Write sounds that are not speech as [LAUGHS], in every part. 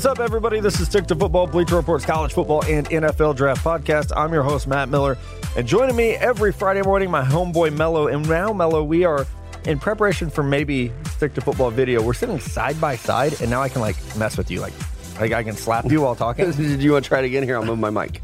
What's up, everybody? This is Stick to Football, Bleacher Report's college football and NFL draft podcast. I'm your host, Matt Miller, and joining me every Friday morning, my homeboy Mello. And now, Mello, we are in preparation for maybe Stick to Football video. We're sitting side by side, and now I can like mess with you, like, like I can slap you while talking. [LAUGHS] Did you want to try it again? Here, I'll move my mic.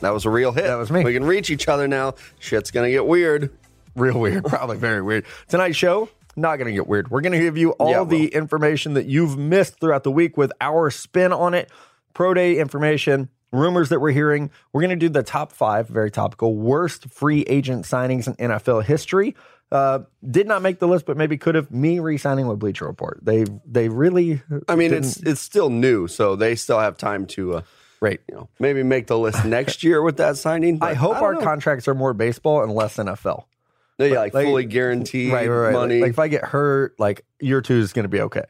that was a real hit. That was me. We can reach each other now. Shit's gonna get weird. Real weird, [LAUGHS] probably very weird. Tonight's show, not going to get weird. We're going to give you all Yeah, the well. information that you've missed throughout the week with our spin on it, pro day information, rumors that we're hearing. We're going to do the top five, very topical, worst free agent signings in NFL history. Uh, did not make the list, but maybe could have. Me re-signing with Bleacher Report. They they really. I mean, didn't- it's it's still new, so they still have time to, uh, right. you know, maybe make the list next year with that signing. I hope don't our know. contracts are more baseball and less NFL. Yeah, like, like- fully guaranteed Right, right, right. money. Like if I get hurt, like year two is going to be okay.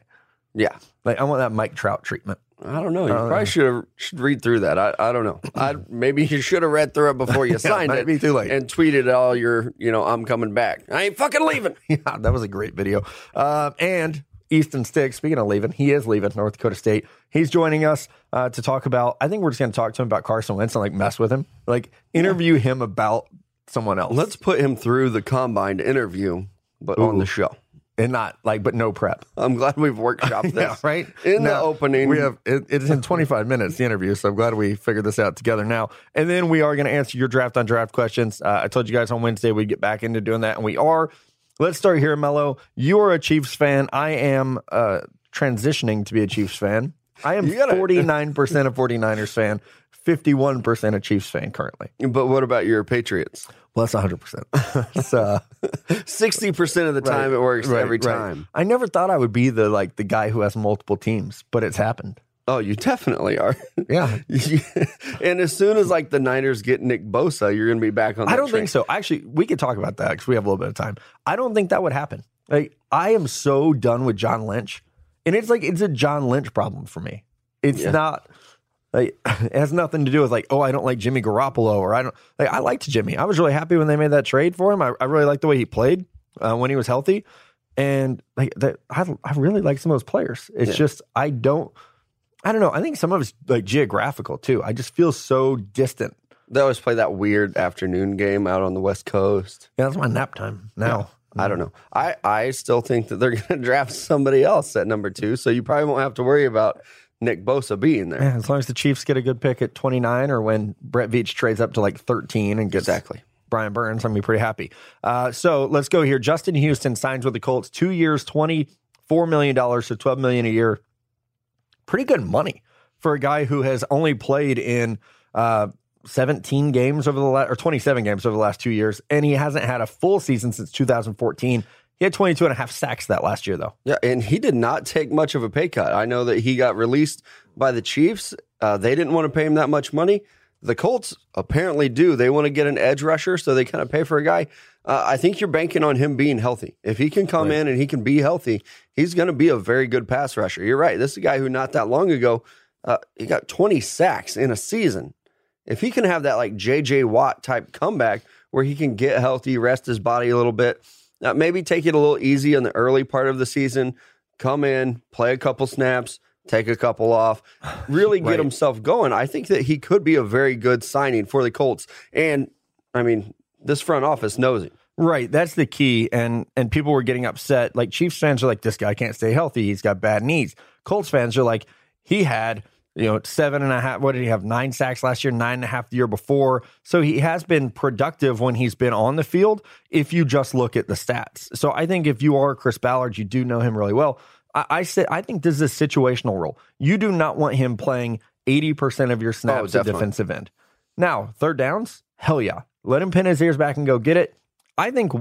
yeah, Like I want that Mike Trout treatment. I don't know. You probably should have should read through that. I, I don't know. I maybe you should have read through it before you [LAUGHS] signed might it. be too late. And tweeted all your, you know, I'm coming back. I ain't fucking leaving. [LAUGHS] Yeah, that was a great video. Uh, and Easton Stick, speaking of leaving, he is leaving North Dakota State. He's joining us uh, to talk about. I think we're just going to talk to him about Carson Wentz and like mess with him, like interview him about someone else. Let's put him through the combined interview, but on the show. and not like, but no prep. I'm glad we've workshopped [LAUGHS] this. Yeah, right. In the opening, we have it, it's in 25 minutes the interview, so I'm glad we figured this out together now. And then we are going to answer your draft on draft questions. Uh, I told you guys on Wednesday we'd get back into doing that, and we are. Let's start here, Mello. You are a Chiefs fan. I am uh, transitioning to be a Chiefs fan. I am gotta- 49% a 49ers fan, 51% a Chiefs fan currently. But what about your Patriots? Well, that's 100%. so, [LAUGHS] Sixty percent of the time it works right, every right. time. I never thought I would be the like the guy who has multiple teams, but it's happened. Oh, you definitely are. [LAUGHS] Yeah. [LAUGHS] and as soon as like the Niners get Nick Bosa, you're going to be back on. I don't train. think so. Actually, we could talk about that because we have a little bit of time. I don't think that would happen. Like, I am so done with John Lynch, and it's like it's a John Lynch problem for me. It's Yeah. not like [LAUGHS] it has nothing to do with like oh I don't like Jimmy Garoppolo or I don't like I liked Jimmy. I was really happy when they made that trade for him. I, I really liked the way he played uh, when he was healthy, and like that I, I really like some of those players. It's Yeah. just I don't. I don't know. I think some of it's like geographical too. I just feel so distant. They always play that weird afternoon game out on the West Coast. Yeah, that's my nap time now. I don't know. I, I still think that they're [LAUGHS] going to draft somebody else at number two, so you probably won't have to worry about Nick Bosa being there. Yeah, as long as the Chiefs get a good pick at 29 or when Brett Veach trades up to like 13 and gets Exactly. Brian Burns, I'm gonna be pretty happy. Uh, so let's go here. Justin Houston signs with the Colts, two years, $24 million, so 12 million a year. Pretty good money for a guy who has only played in uh, 17 games over the last, or 27 games over the last two years, and he hasn't had a full season since 2014. He had 22 and a half sacks that last year, though. Yeah, and he did not take much of a pay cut. I know that he got released by the Chiefs. Uh, they didn't want to pay him that much money. The Colts apparently do. They want to get an edge rusher, so they kind of pay for a guy. Uh, I think you're banking on him being healthy. If he can come in and he can be healthy, he's going to be a very good pass rusher. You're right. This is a guy who not that long ago uh, he got 20 sacks in a season. If he can have that like J.J. Watt type comeback where he can get healthy, rest his body a little bit, uh, maybe take it a little easy in the early part of the season, come in, play a couple snaps, take a couple off, [LAUGHS] really get Right. himself going. I think that he could be a very good signing for the Colts. And I mean, this front office knows him. Right, that's the key, and and people were getting upset. Like Chiefs fans are like, this guy can't stay healthy. He's got bad knees. Colts fans are like, he had you know seven and a half. What did he have? Nine sacks last year, nine and a half the year before. So he has been productive when he's been on the field. If you just look at the stats, so I think if you are Chris Ballard, you do know him really well. I, I say I think this is a situational role. You do not want him playing eighty percent of your oh, snaps at definitely. defensive end. Now, third downs, hell yeah. Let him pin his ears back and go get it. I think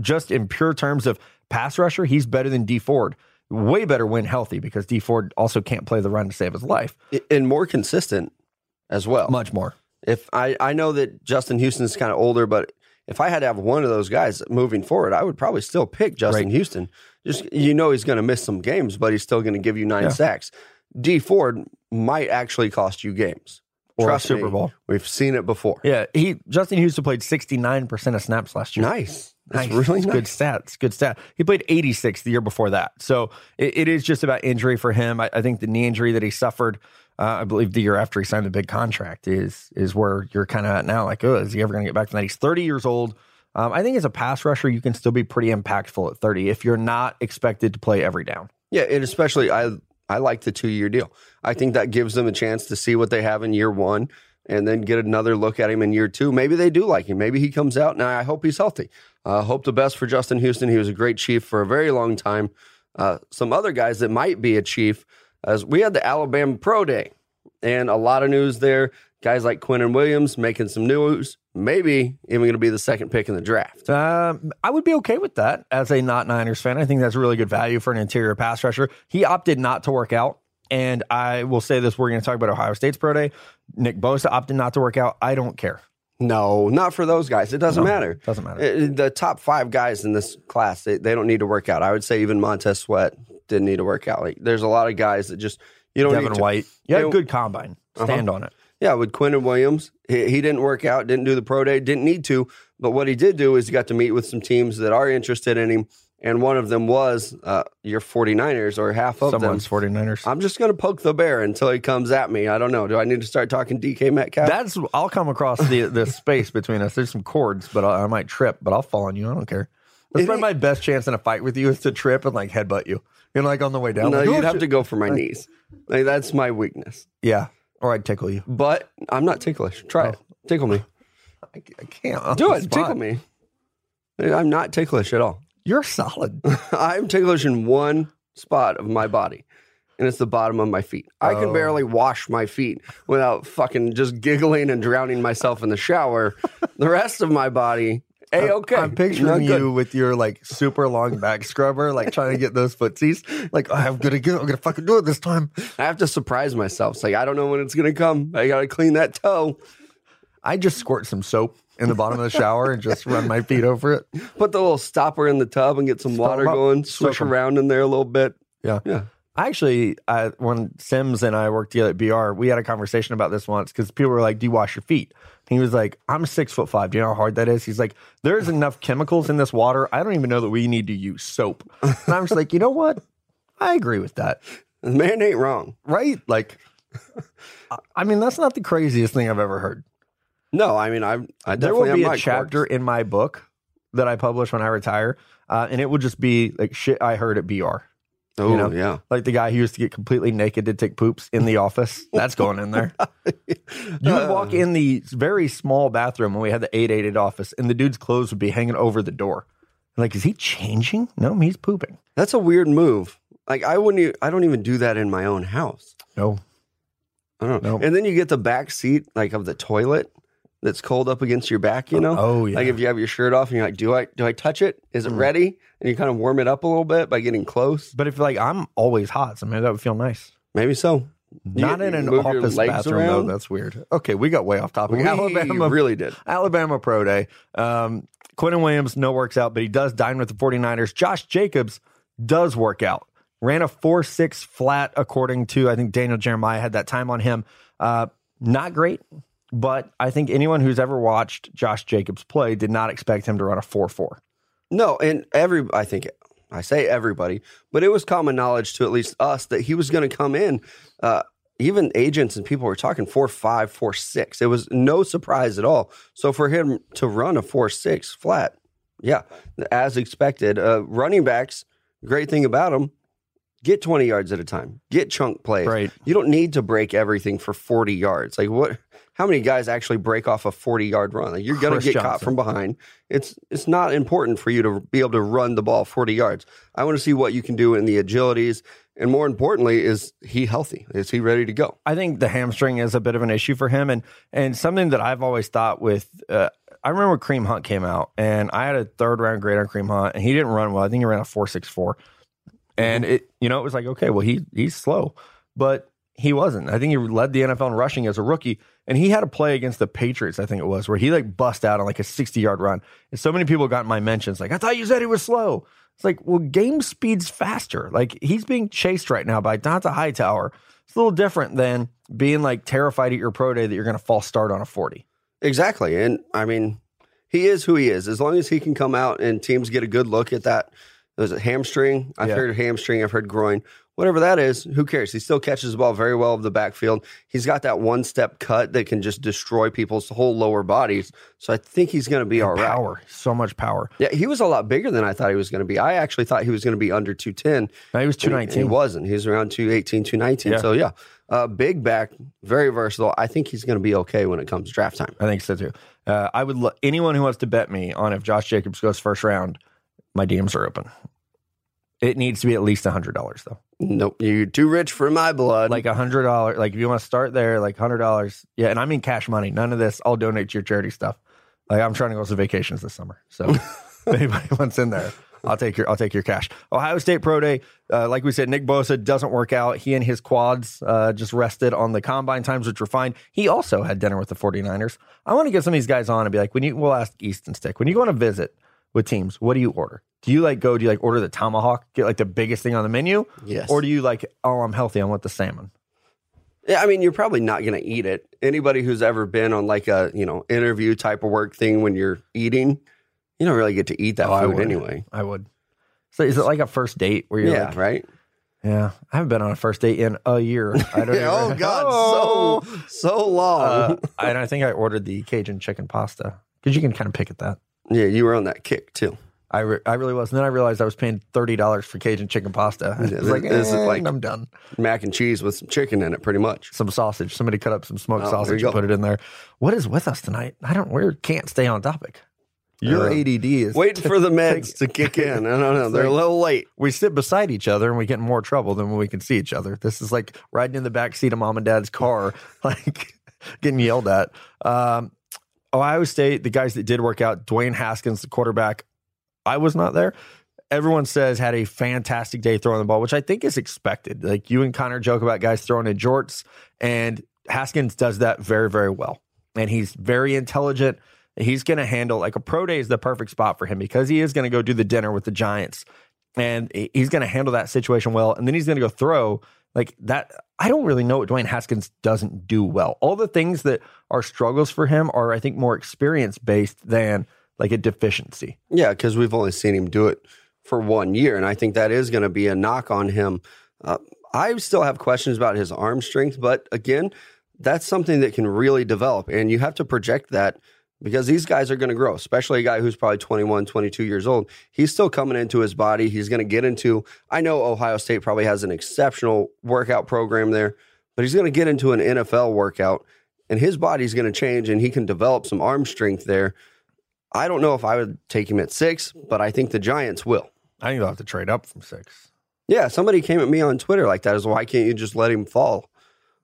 just in pure terms of pass rusher, he's better than Dee Ford. Way better when healthy because Dee Ford also can't play the run to save his life. And more consistent as well. Much more. If I, I know that Justin Houston's kind of older, but if I had to have one of those guys moving forward, I would probably still pick Justin Right. Houston. Just you know he's going to miss some games, but he's still going to give you nine Yeah. sacks. Dee Ford might actually cost you games. Or a Trust Super me, Bowl. We've seen it before. Yeah, he Justin Houston played 69% of snaps last year. Nice. It's really nice. good stats. Good stat. He played 86 the year before that. So it, it is just about injury for him. I, I think the knee injury that he suffered, uh, I believe the year after he signed the big contract, is is where you're kind of at now. Like, oh, is he ever going to get back to that? He's 30 years old. Um, I think as a pass rusher, you can still be pretty impactful at 30 if you're not expected to play every down. Yeah, and especially I I like the two year deal. I think that gives them a chance to see what they have in year one and then get another look at him in year two. Maybe they do like him. Maybe he comes out. Now I hope he's healthy. Uh, hope the best for Justin Houston. He was a great chief for a very long time. Uh, some other guys that might be a chief, as we had the Alabama Pro Day, and a lot of news there. Guys like Quinnen Williams making some news. Maybe even going to be the second pick in the draft. Um, I would be okay with that as a not Niners fan. I think that's really good value for an interior pass rusher. He opted not to work out. And I will say this we're going to talk about Ohio State's pro day. Nick Bosa opted not to work out. I don't care. No, not for those guys. It doesn't No, matter. doesn't matter. Uh, The top five guys in this class, they, they don't need to work out. I would say even Montez Sweat didn't need to work out. Like, there's a lot of guys that just you don't Devin need to. White. You had a good combine. Stand on it. Yeah, with Quinnen Williams, he, he didn't work out, didn't do the pro day, didn't need to. But what he did do is he got to meet with some teams that are interested in him, and one of them was uh, your 49ers or half of them. Someone's them. 49ers. I'm just going to poke the bear until he comes at me. I don't know. Do I need to start talking DK Metcalf? That's I'll come across the the [LAUGHS] space between us. There's some cords, but I, I might trip, but I'll fall on you. I don't care. That's probably my best chance in a fight with you is to trip and like headbutt you. You know, like on the way down. no, like, you'd "Oh, have shit." to go for my knees. Like, that's my weakness. Yeah, or I'd tickle you. But I'm not ticklish. Try it. Tickle me. I, I can't Do it. Tickle me. I'm not ticklish at all. You're solid. [LAUGHS] I'm ticklish in one spot of my body, and it's the bottom of my feet. I can Oh. barely wash my feet without fucking just giggling and drowning myself in the shower. the rest of my body, a okay. I'm picturing you with your like super long back scrubber, like trying to get those footsies. Like "Oh, I'm gonna get, I'm gonna fucking do it this time. I have to surprise myself. It's like I don't know when it's gonna come. I gotta clean that toe. I just squirt some soap in the bottom of the shower and just run my feet over it. Put the little stopper in the tub and get some water up. going. Swish around in there a little bit. Yeah. Yeah. I actually, I, when Sims and I worked together at BR, we had a conversation about this once because people were like, "Do you wash your feet?" And he was like, "I'm six foot five. Do you know how hard that is?" He's like, "There's enough chemicals in this water. I don't even know that we need to use soap." And I was like, "You know what? I agree with that. The man ain't wrong. Right? Like, I mean, that's not the craziest thing I've ever heard. No, I mean I I There definitely will be a chapter quirks. in my book that I publish when I retire, uh, and it will just be like shit I heard at BR. Oh you know? yeah. Like the guy who used to get completely naked to take poops in the office. [LAUGHS] That's going in there. [LAUGHS] You would walk Uh. in the very small bathroom when we had the 888 office, and the dude's clothes would be hanging over the door. Like, is he changing? No, he's pooping. That's a weird move. Like I wouldn't. I don't even do that in my own house. No. I don't know. Nope. And then you get the back seat like of the toilet that's cold up against your back. You know. Oh, yeah. Like if you have your shirt off and you're like, do I do I touch it? Is it Mm. ready? And you kind of warm it up a little bit by getting close. But if like I'm always hot, so maybe that would feel nice. Maybe so. Not You- in an office bathroom, around? though. That's weird. Okay, we got way off topic. We Alabama really did. Alabama Pro Day. Um, Quinnen Williams, no works out, but he does dine with the 49ers. Josh Jacobs does work out. Ran a 4 6 flat, according to, I think Daniel Jeremiah had that time on him. Uh, not great, but I think anyone who's ever watched Josh Jacobs play did not expect him to run a 4 4. No, and every I think I say everybody, but it was common knowledge to at least us that he was going to come in. Uh, even agents and people were talking four five, four six. It was no surprise at all. So for him to run a four six flat, yeah, as expected. Uh, running backs, great thing about them, get twenty yards at a time, get chunk plays. Right. You don't need to break everything for forty yards. Like what? How many guys actually break off a forty yard run? Like you're going to get caught from behind. It's it's not important for you to be able to run the ball 40 yards. I want to see what you can do in the agilities, and more importantly, is he healthy? Is he ready to go? I think the hamstring is a bit of an issue for him, and and something that I've always thought with. Uh, I remember Kareem Hunt came out, and I had a third round grade on Kareem Hunt, and he didn't run well. I think he ran a four six four, and mm-hmm. it you know it was like okay, well he he's slow, but he wasn't. I think he led the NFL in rushing as a rookie, and he had a play against the Patriots. I think it was where he like bust out on like a sixty yard run, and so many people got my mentions like I thought you said he was slow. It's like well, game speed's faster. Like he's being chased right now by Dont'a Hightower. It's a little different than being like terrified at your pro day that you're going to false start on a 40. Exactly, and I mean, he is who he is. As long as he can come out and teams get a good look at that. Was it hamstring? I've Yeah. heard hamstring. I've heard groin. Whatever that is, who cares? He still catches the ball very well of the backfield. He's got that one step cut that can just destroy people's whole lower bodies. So I think he's going to be all right. Power, so much power. Yeah, he was a lot bigger than I thought he was going to be. I actually thought he was going to be under 210. Now, he was 219. He nineteen. wasn't. He was around 218, 219. Yeah. So, yeah, uh, big back, very versatile. I think he's going to be okay when it comes draft time. I think so too. Uh, I would lo- anyone who wants to bet me on if Josh Jacobs goes first round, my DMs are open. It needs to be at least hundred dollars though. Nope, you're too rich for my blood. Like hundred dollars. Like if you want to start there, like hundred dollars. Yeah, and I mean cash money. None of this. I'll donate to your charity stuff. Like I'm trying to go on some vacations this summer. So [LAUGHS] if anybody wants in there, I'll take your I'll take your cash. Ohio State Pro Day. Uh, like we said, Nick Bosa doesn't work out. He and his quads uh, just rested on the combine times, which were fine. He also had dinner with the 49ers. I want to get some of these guys on and be like, when you we'll ask Easton Stick, when you go on a visit with teams, what do you order? Do you like go, do you like order the tomahawk, get like the biggest thing on the menu? yes. Or do you like, oh, I'm healthy, I want the salmon? yeah, I mean, you're probably not going to eat it. Anybody who's ever been on like a you know interview type of work thing when you're eating, you don't really get to eat that Oh, food would. anyway. I would. So is it like a first date where you're Yeah, like, right. yeah, I haven't been on a first date in a year. I don't [LAUGHS] oh even- God, Oh! so so long. Uh, and I think I ordered the Cajun chicken pasta because you can kind of pick at that. Yeah, you were on that kick too. I, re- I really was. And then I realized I was paying thirty dollars for Cajun chicken pasta. [LAUGHS] I was like, this is eh, like- I'm done. Mac and cheese with some chicken in it, pretty much. Some sausage. Somebody cut up some smoked Oh, sausage and put it in there. What is with us tonight? I don't. We can't stay on topic. Your Uh, ADD is Waiting for the [LAUGHS] meds to kick in. I don't know. They're a little late. we sit beside each other and we get in more trouble than when we can see each other. This is like riding in the back seat of mom and dad's car, [LAUGHS] like getting yelled at. Um, Ohio State, the guys that did work out, Dwayne Haskins, the quarterback, I was not there. Everyone says had a fantastic day throwing the ball, which I think is expected. Like you and Connor joke about guys throwing in jorts, and Haskins does that very, very well. And he's very intelligent. He's going to handle like a pro day is the perfect spot for him because he is going to go do the dinner with the Giants and he's going to handle that situation well. And then he's going to go throw like that. I don't really know what Dwayne Haskins doesn't do well. All the things that are struggles for him are, I think, more experience based than like a deficiency. Yeah, because we've only seen him do it for one year, and I think that is going to be a knock on him. Uh, I still have questions about his arm strength, but again, that's something that can really develop, and you have to project that because these guys are going to grow, especially a guy who's probably 21, 22 years old. He's still coming into his body. He's going to get into, I know Ohio State probably has an exceptional workout program there, but he's going to get into an NFL workout, and his body's going to change, and he can develop some arm strength there. I don't know if I would take him at six, but I think the Giants will. I think they'll have to trade up from six. Yeah, somebody came at me on Twitter like that. Is why can't you just let him fall?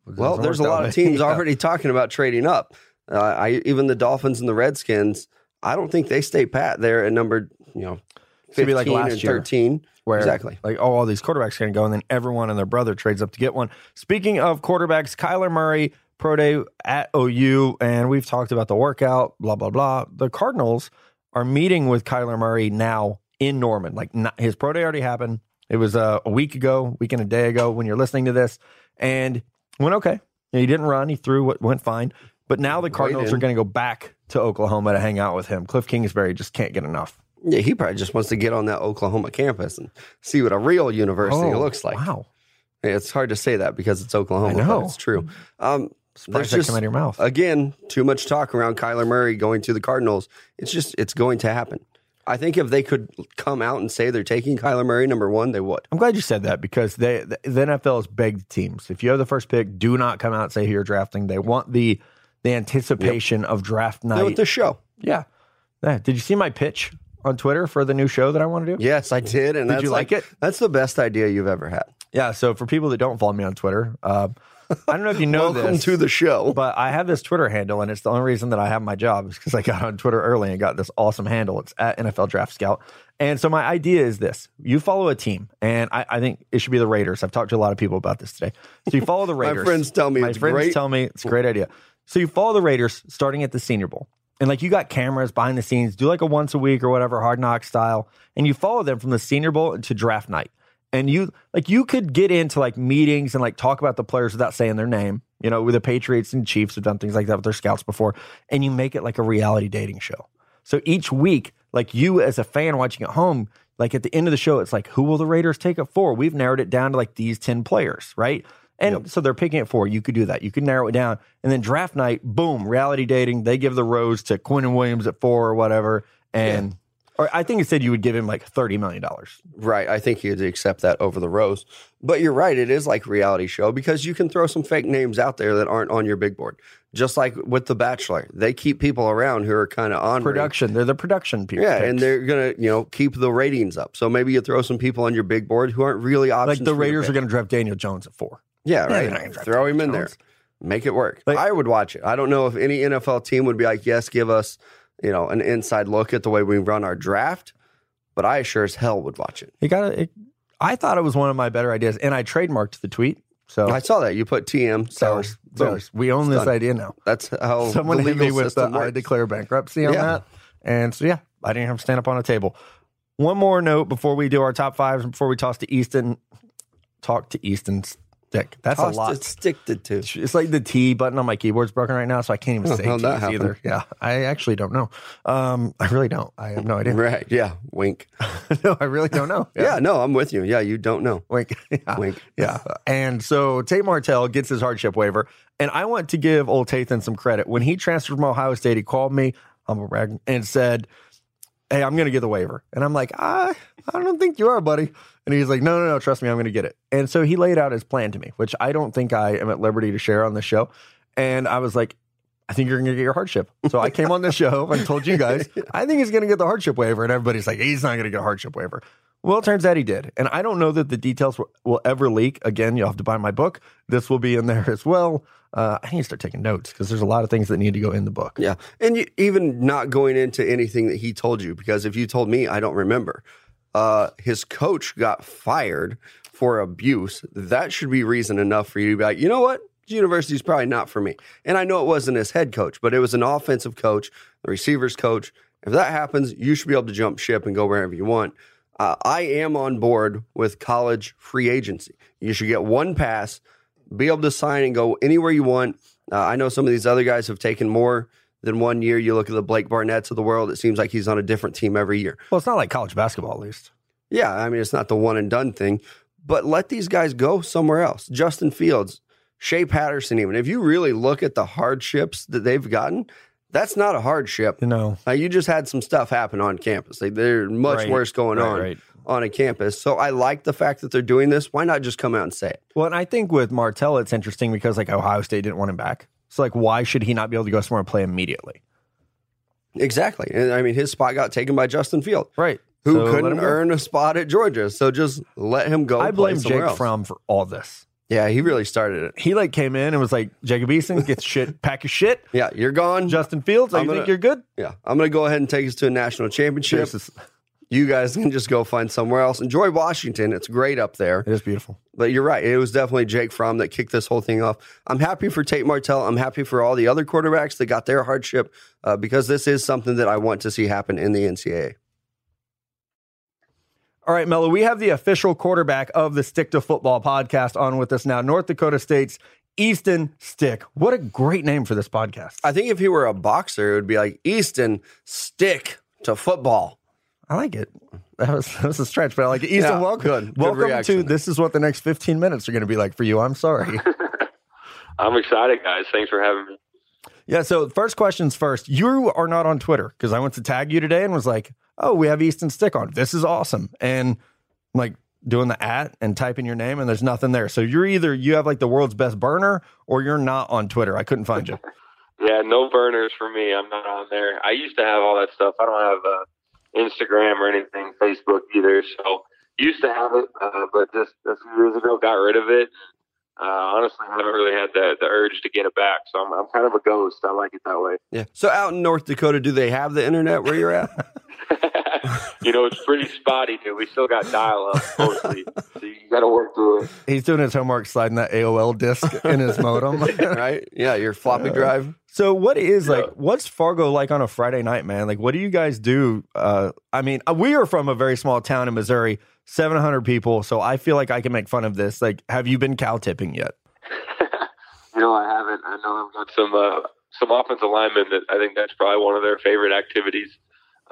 Well, there's a lot of [LAUGHS] teams Yeah. already talking about trading up. Uh, I even the Dolphins and the Redskins. I don't think they stay pat there at number you know It's gonna be fifteen like last and year. thirteen. where Exactly. like oh, all these quarterbacks going to go, and then everyone and their brother trades up to get one. Speaking of quarterbacks, Kyler Murray pro day at OU, and we've talked about the workout, blah blah blah. The Cardinals are meeting with Kyler Murray now in Norman. Like not, his pro day already happened. It was uh, a week ago, week and a day ago when you're listening to this, and went okay. He didn't run. He threw what went fine. But now the Cardinals in. are going to go back to Oklahoma to hang out with him. Cliff Kingsbury just can't get enough. Yeah, he probably just wants to get on that Oklahoma campus and see what a real university Oh, looks like. Wow. It's hard to say that because it's Oklahoma, I know. but it's true. Um, Surprised There's that just- out of your mouth. again, too much talk around Kyler Murray going to the Cardinals. It's just it's going to happen. I think if they could come out and say they're taking Kyler Murray number one, they would. I'm glad you said that because they the, the NFL has begged teams. If you have the first pick, do not come out and say who you're drafting. They want the the anticipation of draft night. it the show. yeah. yeah. Did you see my pitch on Twitter for the new show that I want to do? Yes, I did, and Did that's you like it? That's the best idea you've ever had. Yeah. So for people that don't follow me on Twitter, uh, I don't know if you know Welcome this, to the show. but I have this Twitter handle, and it's the only reason that I have my job is because I got on Twitter early and got this awesome handle. It's at NFL Draft Scout. And so my idea is this: you follow a team, and I, I think it should be the Raiders. I've talked to a lot of people about this today. So you follow the Raiders. My friends tell me my it's friends great. tell me it's a great idea. So you follow the Raiders starting at the Senior Bowl, and like you got cameras behind the scenes, do like a once a week or whatever, hard knock style, and you follow them from the Senior Bowl to draft night. And you like you could get into like meetings and like talk about the players without saying their name. You know, with the Patriots and Chiefs have done things like that with their scouts before, and you make it like a reality dating show. So each week, like you as a fan watching at home, like at the end of the show, it's like, who will the Raiders take it for? We've narrowed it down to like these 10 players, right? And Yep. so they're picking it for. You could do that. You could narrow it down. And then draft night, boom, reality dating. They give the rose to Quinnen Williams at four or whatever. And or I think it said you would give him like $30 million. Right. I think he'd accept that over the rose. But you're right. It is like reality show because you can throw some fake names out there that aren't on your big board. Just like with The Bachelor, they keep people around who are kind of on Production. They're the production people. Yeah, and they're gonna you know keep the ratings up. So maybe you throw some people on your big board who aren't really options. like the Raiders are going to draft Daniel Jones at four. Yeah, right. not gonna draft Throw him in there. Make it work. Like- I would watch it. I don't know if any NFL team would be like, yes, give us, you know, an inside look at the way we run our draft, but I sure as hell would watch it. You got to. I thought it was one of my better ideas, and I trademarked the tweet. So I saw that. You put TM sellers. sellers. We own this Done. idea now. That's how [LAUGHS] Someone the hit me with the system uh, I declare bankruptcy on Yeah. that, and so yeah, I didn't have to stand up on a table. One more note before we do our top fives, and before we toss to Easton, talk to Easton stick. That's Tossed a lot. it, sticked it to. It's like the T button on my keyboard's broken right now, so I can't even Huh, say that T's happen? either. Yeah, I actually don't know. Um, I really don't. I have no idea. Right. Yeah. Wink. [LAUGHS] no, I really don't know. [LAUGHS] Yeah. No, I'm with you. Yeah. You don't know. Wink. [LAUGHS] Yeah. Wink. Yeah. And so Tate Martell gets his hardship waiver. And I want to give old Tathan some credit. When he transferred from Ohio State, he called me, humble brag, and said, Hey, I'm going to get the waiver. And I'm like, I, I don't think you are, buddy. And he's like, No, no, no, trust me, I'm going to get it. And so he laid out his plan to me, which I don't think I am at liberty to share on the show. And I was like, I think you're going to get your hardship. So I came on the show and told you guys, [LAUGHS] I think he's going to get the hardship waiver. And everybody's like, he's not going to get a hardship waiver. Well, it turns out he did. And I don't know that the details will, ever leak. Again, you'll have to buy my book. This will be in there as well. Uh, I need to start taking notes because there's a lot of things that need to go in the book. Yeah. And you, even not going into anything that he told you, because if you told me, I don't remember. Uh, his coach got fired for abuse. That should be reason enough for you to be like, you know what? University is probably not for me. And I know it wasn't his head coach, but it was an offensive coach, the receivers coach. If that happens, you should be able to jump ship and go wherever you want. Uh, I am on board with college free agency. You should get one pass, be able to sign and go anywhere you want. Uh, I know some of these other guys have taken more than one year. You look at the Blake Barnetts of the world, it seems like he's on a different team every year. Well, it's not like college basketball, at least. Yeah, I mean, it's not the one and done thing, but let these guys go somewhere else. Justin Fields, Shea Patterson, even. If you really look at the hardships that they've gotten, that's not a hardship. You know, Uh, you just had some stuff happen on campus. Like, there's much Right, worse going right, on right. on a campus. So I like the fact that they're doing this. Why not just come out and say it? Well, and I think with Martell, it's interesting because like Ohio State didn't want him back. So like, why should he not be able to go somewhere and play immediately? Exactly. And I mean, his spot got taken by Justin Field, Right. who So couldn't earn a spot at Georgia. So just let him go. I blame Jake else. Fromm for all this. Yeah, he really started it. He like came in and was like, Jacob Eason gets shit, [LAUGHS] pack your shit. Yeah, you're gone. Justin Fields, I'm gonna- think you're good? yeah, I'm going to go ahead and take us to a national championship. You guys can just go find somewhere else. Enjoy Washington. It's great up there. It is beautiful. But you're right. It was definitely Jake Fromm that kicked this whole thing off. I'm happy for Tate Martell. I'm happy for all the other quarterbacks that got their hardship uh, because this is something that I want to see happen in the NCAA. All right, Mello, we have the official quarterback of the Stick to Football podcast on with us now. North Dakota State's Easton Stick. What a great name for this podcast. I think if he were a boxer, it would be like Easton stick to football. I like it. That was, that was a stretch, but I like it. Easton, Yeah, welcome. good. Good welcome to reaction. this is what the next 15 minutes are going to be like for you. I'm sorry. [LAUGHS] I'm excited, guys. Thanks for having me. yeah, so first questions first. You are not on Twitter because I went to tag you today and was like, oh, we have Easton Stick on. This is awesome. And I'm like doing the at and typing your name and there's nothing there. So you're either you have like the world's best burner or you're not on Twitter. I couldn't find you. [LAUGHS] Yeah, no burners for me. I'm not on there. I used to have all that stuff. I don't have uh, Instagram or anything, Facebook either. So used to have it, uh, but just a few years ago got rid of it. Uh, honestly, I haven't really had the, the urge to get it back. So I'm, I'm kind of a ghost. I like it that way. Yeah. So out in North Dakota, do they have the internet where you're at? [LAUGHS] [LAUGHS] you know, it's pretty spotty, dude. We still got dial up mostly. so you got to work through it. He's doing his homework sliding that AOL disc in his modem. [LAUGHS] right? Yeah, your floppy drive. So what is like what's Fargo like on a Friday night, man? Like what do you guys do? Uh I mean, uh, we are from a very small town in Missouri, 700 people, so I feel like I can make fun of this. Like have you been cow tipping yet? [LAUGHS] you know, I haven't. I know I've got some uh, some offensive linemen that I think that's probably one of their favorite activities.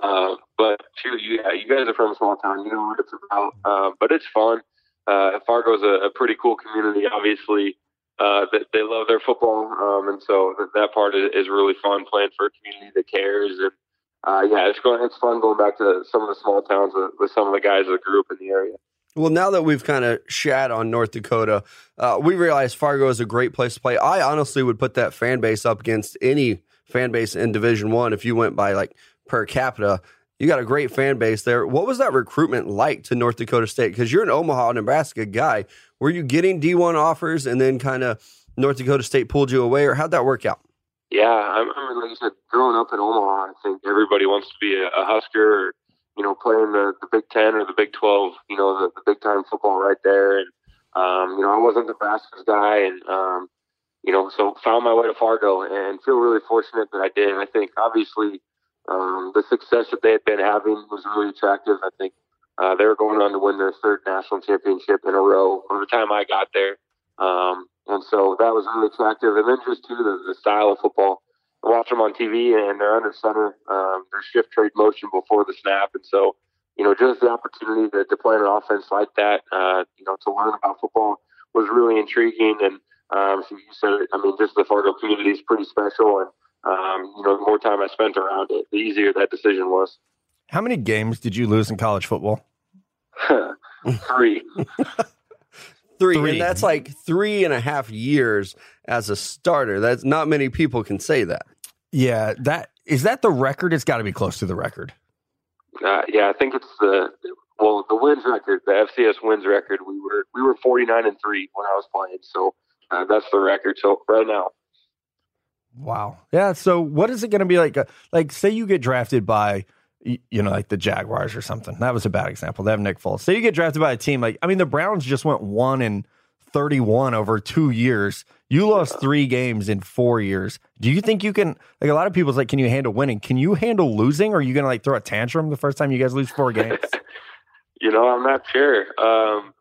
Uh, but shoot, you, you guys are from a small town. You know what it's about. Uh, but it's fun. Uh, Fargo's a, a pretty cool community. Obviously, uh, that they love their football, um, and so that, part is, is really fun playing for a community that cares. And uh, yeah, it's going. It's fun going back to some of the small towns with, with some of the guys that grew up in the area. Well, now that we've kind of shat on North Dakota, uh, we realize Fargo is a great place to play. I honestly would put that fan base up against any fan base in Division One if you went by like per capita. You got a great fan base there. What was that recruitment like to North Dakota State? Because you're an Omaha, Nebraska guy. Were you getting D1 offers and then kind of North Dakota State pulled you away, or how'd that work out? Yeah, I remember, like you said, growing up in Omaha, I think everybody wants to be a, Husker or, you know, playing the, the Big Ten or the Big 12, you know, the, the big time football right there. And, um, you know, I wasn't the Nebraska's guy. And, um, you know, so found my way to Fargo and feel really fortunate that I did. I think obviously um, the success that they had been having was really attractive. I think uh, they were going on to win their third national championship in a row by the time I got there. Um, and so that was really attractive. And then just too the, the style of football. I watch them on TV and they're under center. Um, their shift trade motion before the snap, and so you know just the opportunity to, to play an offense like that, uh, you know, to learn about football was really intriguing. And um, so you said, I mean, just the Fargo community is pretty special, and um, you know, the more time I spent around it, the easier that decision was. How many games did you lose in college football? [LAUGHS] Three. three, [LAUGHS] Three. and that's like three and a half years as a starter. That's not many people can say that. Yeah, that is that the record. It's got to be close to the record. Uh, yeah, I think it's the well the wins record, the FCS wins record. We were we were forty nine and three when I was playing, so uh, that's the record. So right now, Wow. Yeah. So what is it going to be like? uh, Like, say you get drafted by, you know, like the Jaguars or something. That was a bad example. They have Nick Foles. Say you get drafted by a team like, I mean, the Browns just went one and thirty-one over two years. You lost three games in four years. Do you think you can? Like, a lot of people's like, can you handle winning? Can you handle losing? Or are you going to like throw a tantrum the first time you guys lose four games? [LAUGHS] you know, I'm not sure. Um,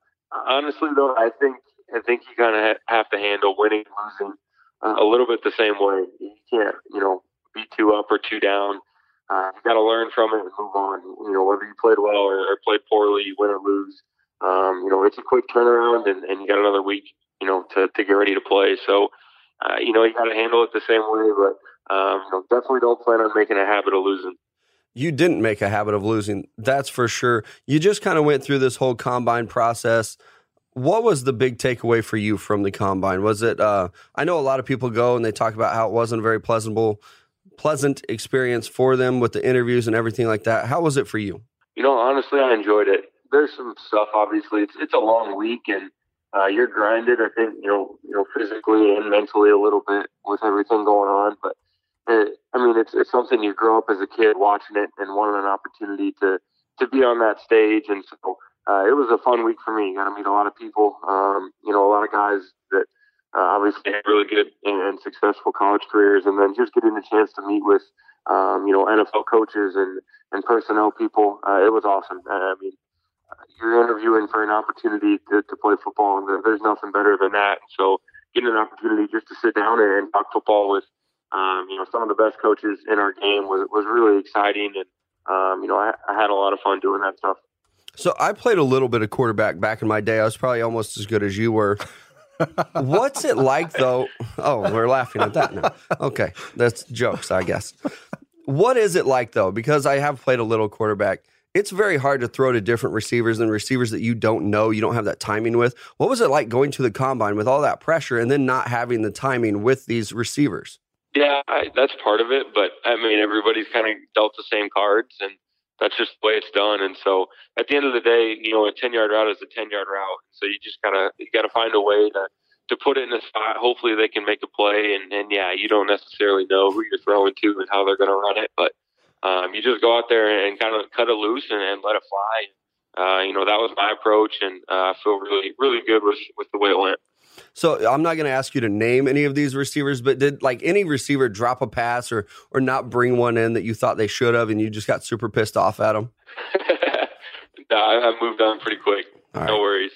honestly, though, I think I think you kind of ha- have to handle winning losing uh, a little bit the same way. You can't, you know, be two up or two down. Uh, you got to learn from it and move on. You know, whether you played well or, or played poorly, you win or lose. Um, you know, it's a quick turnaround, and, and you got another week, you know, to, to get ready to play. So, uh, you know, you got to handle it the same way, but um, you know, definitely don't plan on making a habit of losing. You didn't make a habit of losing, that's for sure. You just kind of went through this whole combine process. What was the big takeaway for you from the combine? Was it? Uh, I know a lot of people go and they talk about how it wasn't a very pleasant, pleasant experience for them with the interviews and everything like that. How was it for you? You know, honestly, I enjoyed it. There's some stuff. Obviously, it's it's a long week, and uh, you're grinded. I think you know, you know, physically and mentally a little bit with everything going on. But it, I mean, it's it's something you grow up as a kid watching it and wanting an opportunity to to be on that stage, and so uh, it was a fun week for me. Got to meet a lot of people. Um, you know, a lot of guys that uh, obviously had really good and, successful college careers, and then just getting a chance to meet with um, you know NFL coaches and and personnel people. Uh, it was awesome. I mean, uh, you're interviewing for an opportunity to, to play football, and there's nothing better than that. So getting an opportunity just to sit down and, and talk football with um, you know some of the best coaches in our game was was really exciting, and um, you know I, I had a lot of fun doing that stuff. So I played a little bit of quarterback back in my day. I was probably almost as good as you were. [LAUGHS] What's it like though? Oh, we're laughing at that now. Okay, that's jokes, I guess. What is it like though? Because I have played a little quarterback. It's very hard to throw to different receivers and receivers that you don't know, you don't have that timing with. What was it like going to the combine with all that pressure and then not having the timing with these receivers? Yeah, I, that's part of it, but I mean everybody's kind of dealt the same cards, and that's just the way it's done. And so at the end of the day, you know, a ten yard route is a ten yard route. So you just gotta you gotta find a way to to put it in a spot. Hopefully they can make a play, and and yeah, you don't necessarily know who you're throwing to and how they're gonna run it, but um, you just go out there and kind of cut it loose and, and let it fly. Uh, you know, that was my approach, and uh, I feel really really good with with the way it went. So I'm not going to ask you to name any of these receivers, but did like any receiver drop a pass or or not bring one in that you thought they should have, and you just got super pissed off at them? [LAUGHS] no, I, I moved on pretty quick. All No worries.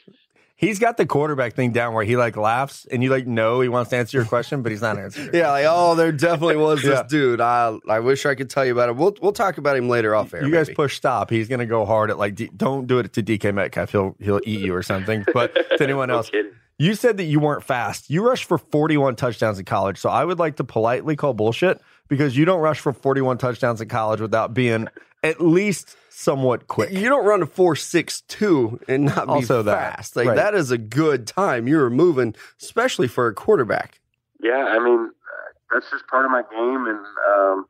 he's got the quarterback thing down where he like laughs and you like know he wants to answer your question, but he's not answering. [LAUGHS] Yeah, like oh, there definitely was this Yeah. dude. I I wish I could tell you about it. We'll we'll talk about him later off air. You guys maybe. push stop. He's gonna go hard at like. D- don't do it to DK Metcalf. He'll he'll eat you or something. But to anyone [LAUGHS] else, kidding. You said that you weren't fast. You rushed for 41 touchdowns in college. So I would like to politely call bullshit because you don't rush for 41 touchdowns in college without being at least somewhat quick. You don't run a four six two and not be Also that, fast. Like right. that is a good time. You were moving, especially for a quarterback. Yeah, I mean, uh, that's just part of my game. And, um,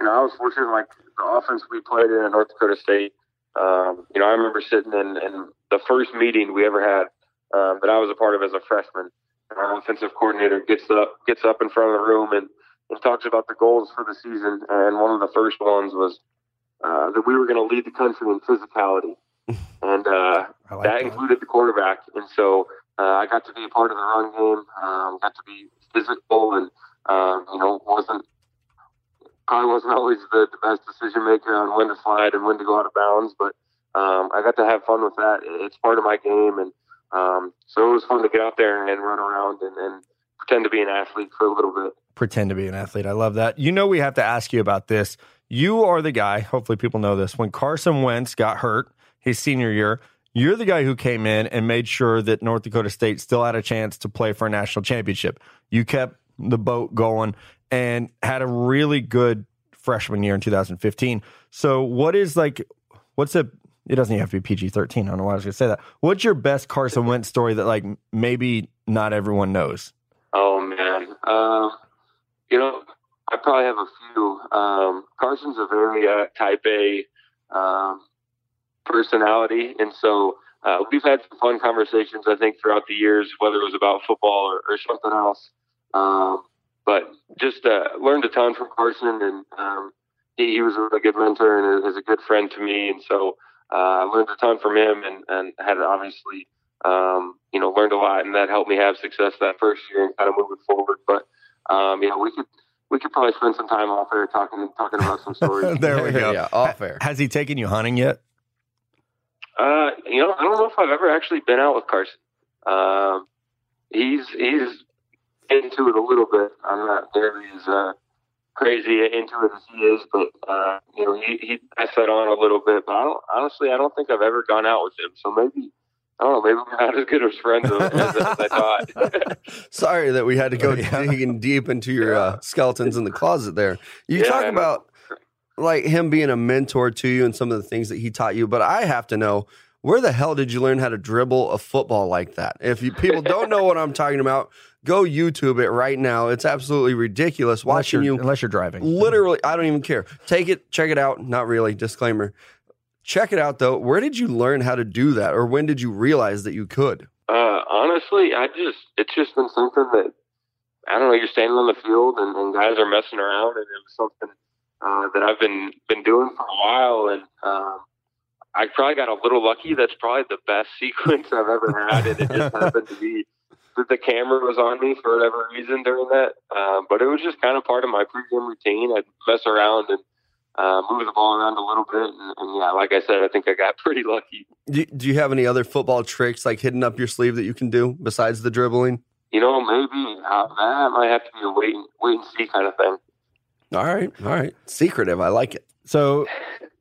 you know, I was fortunate, like, the offense we played in at North Dakota State. Um, you know, I remember sitting in, in the first meeting we ever had um, that I was a part of as a freshman. And our offensive coordinator gets up, gets up in front of the room and, and talks about the goals for the season. And one of the first ones was uh, that we were going to lead the country in physicality. [LAUGHS] And uh, like that included the quarterback. And so uh, I got to be a part of the run game, um, got to be physical, and um, you know wasn't probably wasn't always the, the best decision maker on when to slide and when to go out of bounds, but um, I got to have fun with that. It's part of my game, and um, so it was fun to get out there and run around and, and pretend to be an athlete for a little bit. pretend to be an athlete. I love that. You know, we have to ask you about this. You are the guy, hopefully people know this. When Carson Wentz got hurt his senior year, you're the guy who came in and made sure that North Dakota State still had a chance to play for a national championship. You kept the boat going and had a really good freshman year in 2015. So, what is like, what's a, it doesn't even have to be PG 13. I don't know why I was going to say that. What's your best Carson Wentz story that, like, maybe not everyone knows? Oh man, um, you know, I probably have a few. Um, Carson's a very uh, type A um, personality, and so uh, we've had some fun conversations. I think throughout the years, whether it was about football or, or something else. Um, but just uh, learned a ton from Carson, and um, he, he was a really good mentor and is a good friend to me, and so uh, I learned a ton from him, and, and had obviously um, you know, learned a lot, and that helped me have success that first year and kind of moving forward. But um, yeah, we could we could probably spend some time off there talking talking about some stories. [LAUGHS] there we go. [LAUGHS] yeah, off air. Has he taken you hunting yet? uh, you know, I don't know if I've ever actually been out with Carson. Um, he's he's into it a little bit. I'm not nearly as uh, crazy into it as he is, but uh, you know, he he passed that on a little bit. But I don't honestly, I don't think I've ever gone out with him. So maybe. I don't know. Maybe we're not as good as friends as, as, as I thought. [LAUGHS] Sorry that we had to go [LAUGHS] Yeah. digging deep into your uh, skeletons in the closet there. You Yeah, talk about like him being a mentor to you and some of the things that he taught you, but I have to know where the hell did you learn how to dribble a football like that? If you people don't know what I'm talking about, go YouTube it right now. It's absolutely ridiculous Unless watching you're, you unless you're driving. literally I don't even care. Take it, check it out. Not really, disclaimer. Check it out though. Where did you learn how to do that or when did you realize that you could? Uh, honestly, I just it's just been something that I don't know. You're standing on the field and, and guys are messing around, and it was something uh, that I've been been doing for a while, and um, I probably got a little lucky. That's probably the best [LAUGHS] sequence I've ever had, and it just happened to be that the camera was on me for whatever reason during that. Um, but it was just kind of part of my pregame routine. I'd mess around and uh, move the ball around a little bit, and, and yeah, like I said, I think I got [LAUGHS] pretty lucky. Do, do you have any other football tricks like hidden up your sleeve that you can do besides the dribbling? You know, maybe uh, that might have to be a wait and, wait and see kind of thing. All right, all right. Secretive. I like it. So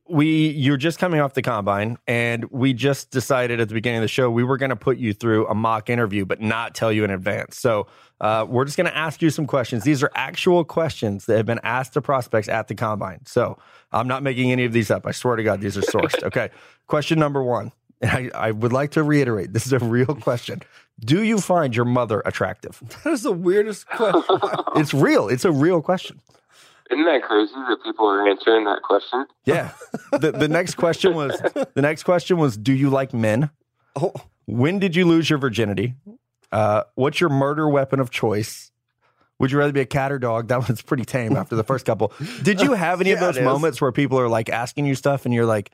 we you're just coming off the combine and we just decided at the beginning of the show we were going to put you through a mock interview but not tell you in advance. So uh, we're just going to ask you some questions. These are actual questions that have been asked to prospects at the combine. So i'm not making any of these up. I swear to god these are sourced [LAUGHS] okay? Question number one and I, I would like to reiterate this is a real question. Do you find your mother attractive? That is the weirdest question. [LAUGHS] it's real. It's a real question Isn't that crazy that people are answering that question? Yeah. [LAUGHS] the the next question was the next question was do you like men? oh, When did you lose your virginity? Uh, what's your murder weapon of choice? Would you rather be a cat or dog? That one's pretty tame after the first couple. Did you have any of [LAUGHS] those moments where people are like asking you stuff and you're like,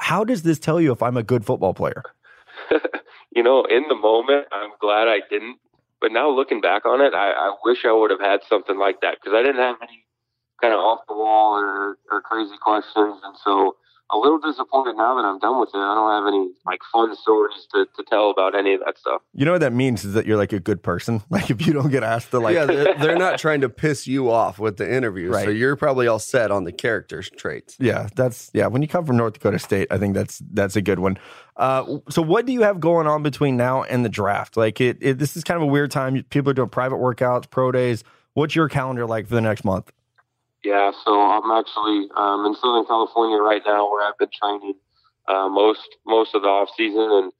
how does this tell you if I'm a good football player? [LAUGHS] you know, in the moment, I'm glad I didn't. But now looking back on it, I, I wish I would have had something like that because I didn't have any kind of off the wall or, or crazy questions. And so a little disappointed now that I'm done with it. I don't have any like fun stories to, to tell about any of that stuff. You know what that means is that you're like a good person. [LAUGHS] Like if you don't get asked to like yeah, they're, they're not trying to piss you off with the interview, so you're probably all set on the character traits. Yeah, that's yeah. When you come from North Dakota State, I think that's that's a good one. Uh, so, what do you have going on between now and the draft? Like, it, it this is kind of a weird time. People are doing private workouts, pro days. What's your calendar like for the next month? Yeah, so I'm actually um, in Southern California right now, where I've been training uh, most most of the off season, and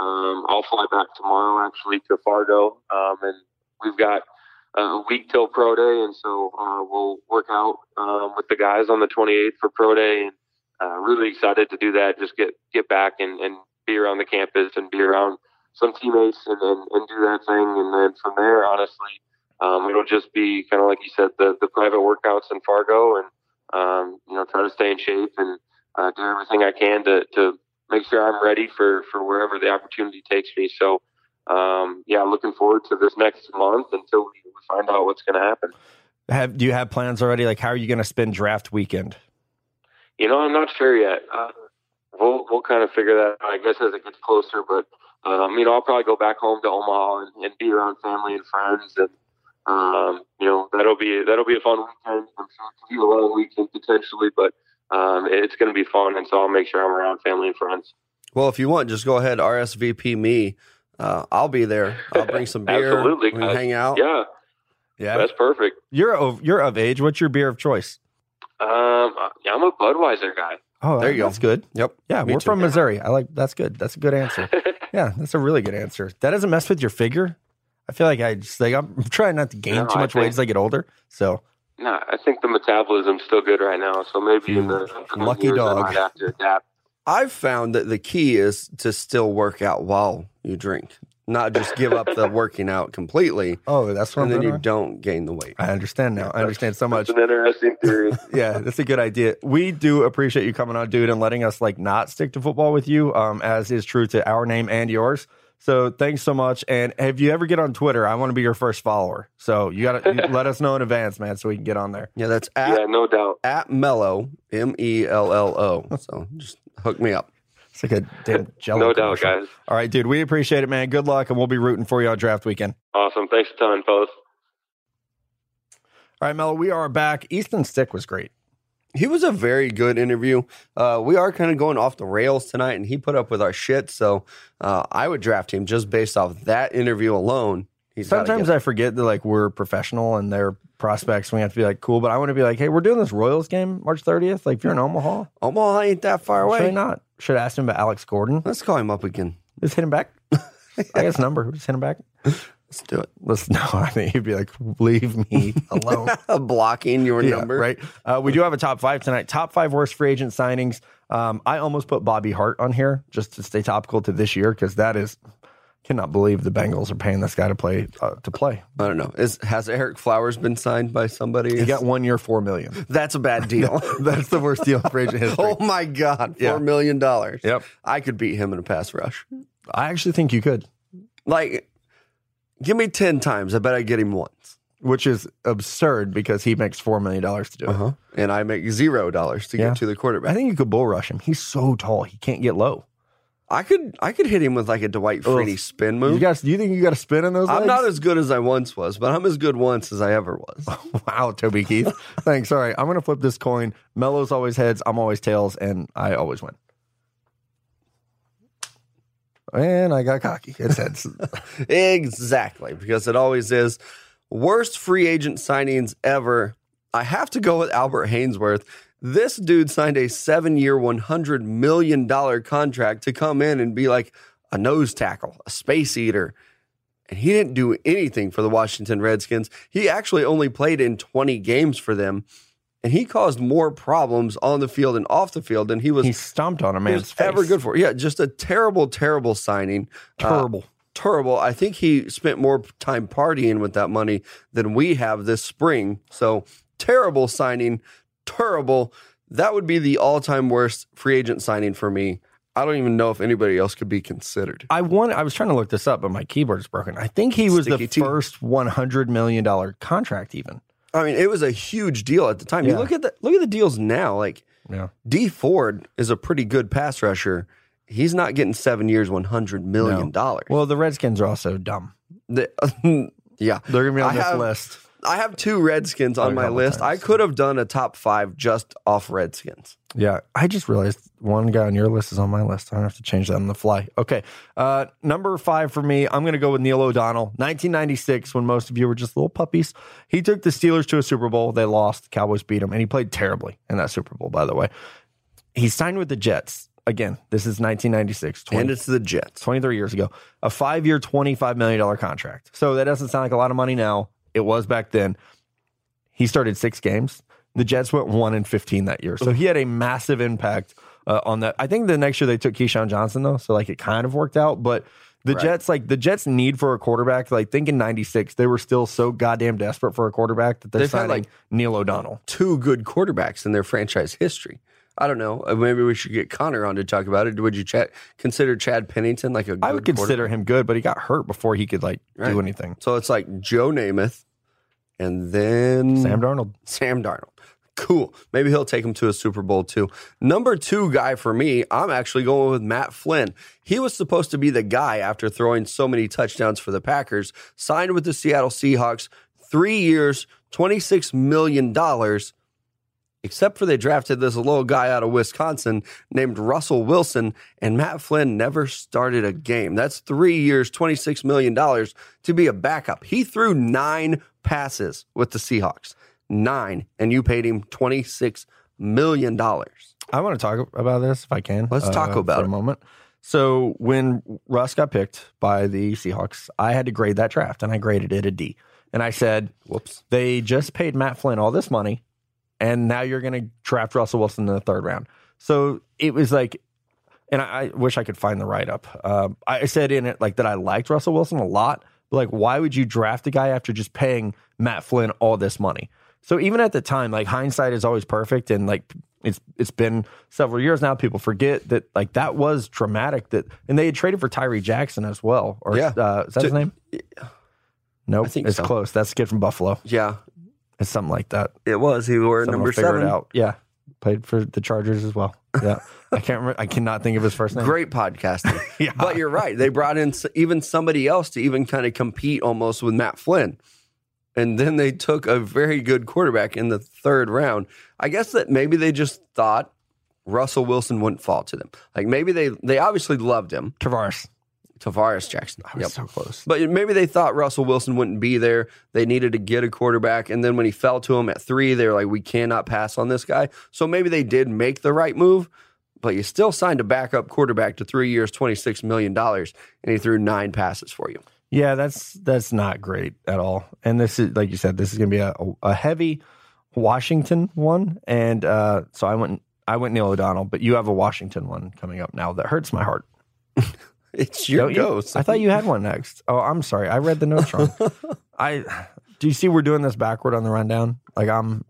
um, I'll fly back tomorrow actually to Fargo, um, and we've got a week till pro day, and so uh, we'll work out um, with the guys on the 28th for pro day, and uh, really excited to do that. Just get get back and, and be around the campus and be around some teammates and, and, and do that thing, and then from there, honestly. Um, it'll just be kind of like you said, the, the private workouts in Fargo, and um, you know, try to stay in shape and uh, do everything I can to, to make sure I'm ready for, for wherever the opportunity takes me. So, um, yeah, looking forward to this next month until we, find out what's going to happen. Have do you have plans already? Like, how are you going to spend draft weekend? You know, I'm not sure yet. Uh, we'll we'll kind of figure that out, I guess, as it gets closer. But um, you know, I'll probably go back home to Omaha and, and be around family and friends, and um, you know, that'll be that'll be a fun weekend. I'm sure it'll be a long weekend potentially, but um, it's going to be fun, and so I'll make sure I'm around family and friends. Well, if you want, just go ahead, RSVP me. Uh, I'll be there. I'll bring some [LAUGHS] beer. Absolutely, we can guys. hang out. Yeah, Yeah, that's perfect. you're of you're of age. What's your beer of choice? Um, yeah, I'm a Budweiser guy. Oh, There you go. That's good. Yep. Yeah, Me we're too. from Missouri. I like that's good. That's a good answer. [LAUGHS] yeah, that's a really good answer. That doesn't mess with your figure. I feel like I just like I'm [LAUGHS] trying not to gain No, too much weight as I get older. So no, I think the metabolism's still good right now, so maybe in the Lucky years dog. I might have to adapt. I've found that the key is to still work out while you drink, not just give up the [LAUGHS] working out completely, oh, that's what and I'm then doing. you don't gain the weight. I understand now. I understand so much. It's an interesting theory. [LAUGHS] yeah, that's a good idea. We do appreciate you coming on, dude, and letting us like not stick to football with you, um, as is true to our name and yours. So thanks so much. And if you ever get on Twitter, I want to be your first follower. So you got to [LAUGHS] let us know in advance, man, so we can get on there. Yeah, that's at yeah, no doubt. at Mellow M E L L O. So just hook me up. It's like a damn [LAUGHS] jello. No doubt, guys. All right, dude. We appreciate it, man. Good luck, and we'll be rooting for you on draft weekend. Awesome. Thanks a ton, fellas. All right, Mello, we are back. Easton Stick was great. He was a very good interview. Uh, we are kind of going off the rails tonight, and he put up with our shit. So uh, I would draft him just based off that interview alone. He's Sometimes I forget that like we're professional and they're prospects. And we have to be like cool, but I want to be like, hey, we're doing this Royals game March 30th. Like, if you're in Omaha, Omaha ain't that far should away. not? Should have asked him about Alex Gordon. Let's call him up again. Just hit him back. [LAUGHS] I guess number. Just hit him back. Let's do it. Let's [LAUGHS] no. I think he'd be like, leave me alone. [LAUGHS] Blocking your Yeah, number. right? Uh, we do have a top five tonight. Top five worst free agent signings. Um, I almost put Bobby Hart on here just to stay topical to this year because that is cannot believe the Bengals are paying this guy to play uh, to play. I don't know. Is has Ereck Flowers been signed by somebody? He got one year, four million. That's a bad deal. [LAUGHS] That's the worst deal free agent history. oh my god, Yeah. four million dollars. Yep. I could beat him in a pass rush. I actually think you could, Like, give me ten times. I bet I get him once. which is absurd because he makes four million dollars to do it. Uh huh. And I make zero dollars to Yeah. get to the quarterback. I think you could bull rush him. He's so tall, he can't get low. I could I could hit him with like a Dwight. Freeney spin You move. guys, do you think you got a spin in those? I'm legs? not as good as I once was, but I'm as good once as I ever was. [LAUGHS] Wow, Toby Keith. [LAUGHS] Thanks. All right, I'm going to flip this coin. Mello's always heads, I'm always tails, and I always win. And I got cocky. It's heads. [LAUGHS] exactly, because it always is. Worst free agent signings ever. I have to go with Albert Haynesworth. This dude signed a seven year, $100 million contract to come in and be like a nose tackle, a space eater. And he didn't do anything for the Washington Redskins. He actually only played in 20 games for them. And he caused more problems on the field and off the field than he was he stomped on a man's face. ever good for. Yeah, just a terrible, terrible signing. Uh, Terrible. terrible. I think he spent more time partying with that money than we have this spring. So terrible signing, terrible. That would be the all-time worst free agent signing for me. I don't even know if anybody else could be considered. I want. I was trying to look this up, but my keyboard's broken. I think he was Sticky the tea. first 100 million dollar contract. Even I mean, it was a huge deal at the time. You look at the look at the deals now. Like Yeah. Dee Ford is a pretty good pass rusher. He's not getting seven years, one hundred million dollars. Well, the Redskins are also dumb. The- [LAUGHS] yeah, They're gonna be on I this have- list. I have two Redskins on my couple list. I could have done a top five just off Redskins. Yeah, I just realized one guy on your list is on my list. I don't have to change that on the fly. Okay, uh, number five for me, I'm going to go with Neil O'Donnell. 1996, when most of you were just little puppies, he took the Steelers to a Super Bowl. They lost. The Cowboys beat him, and he played terribly in that Super Bowl. By the way, he signed with the Jets. Again, this is 1996. 20, And it's the Jets. 23 years ago, a five year, $25 million contract. So that doesn't sound like a lot of money now. It was back then. He started six games. The Jets went one and 15 that year. So he had a massive impact uh, on that. I think the next year they took Keyshawn Johnson, though. So like it kind of worked out. But the Right. Jets, like the Jets' need for a quarterback, like think in 96, they were still so goddamn desperate for a quarterback that they're They've had, like- Neil O'Donnell. Two good quarterbacks in their franchise history. I don't know. Uh, Maybe we should get Connor on to talk about it. Would you consider Chad Pennington like a good I would consider him good, but he got hurt before he could like Right. do anything. So it's like Joe Namath and then Sam Darnold. Sam Darnold. Cool. Maybe he'll take him to a Super Bowl too. Number two guy for me, I'm actually going with Matt Flynn. He was supposed to be the guy after throwing so many touchdowns for the Packers, signed with the Seattle Seahawks, three years, $26 million. Except for they drafted this little guy out of Wisconsin named Russell Wilson, and Matt Flynn never started a game. That's three years, $26 million to be a backup. He threw nine passes with the Seahawks. Nine. And you paid him $26 million. I want to talk about this if I can. Let's talk uh, about for it. a moment. So when Russ got picked by the Seahawks, I had to grade that draft, and I graded it a D. And I said, Whoops. they just paid Matt Flynn all this money, and now you're going to draft Russell Wilson in the third round. So it was like, and I, I wish I could find the write up. Um, I said in it like that I liked Russell Wilson a lot, but like, why would you draft a guy after just paying Matt Flynn all this money? So even at the time, like hindsight is always perfect, and like it's it's been several years now. People forget that like that was traumatic. That and they had traded for Tyree Jackson as well. Or Yeah. uh, is that his name? Nope, I think it's so. close. That's the kid from Buffalo. Yeah, It's something like that. it was. He wore Someone number will figure seven. it out. Yeah, played for the Chargers as well. Yeah, I can't. remember. I cannot think of his first name. Great podcasting. [LAUGHS] Yeah. But you're right. They brought in s- even somebody else to even kind of compete almost with Matt Flynn. And then they took a very good quarterback in the third round. I guess that maybe they just thought Russell Wilson wouldn't fall to them. Like maybe they they obviously loved him, Tarvaris. Tarvaris Jackson. I was so close. But maybe they thought Russell Wilson wouldn't be there. They needed to get a quarterback. And then when he fell to him at three, they were like, we cannot pass on this guy. So maybe they did make the right move, but you still signed a backup quarterback to three years, $26 million, and he threw nine passes for you. Yeah, that's that's not great at all. And this is like you said, this is going to be a, a heavy Washington one. And uh, so I went I went Neil O'Donnell, but you have a Washington one coming up now that hurts my heart. [LAUGHS] [LAUGHS] It's your Don't you? I thought you had one next. Oh, I'm sorry. I read the notes wrong. [LAUGHS] I do you see we're doing this backward on the rundown? Like I'm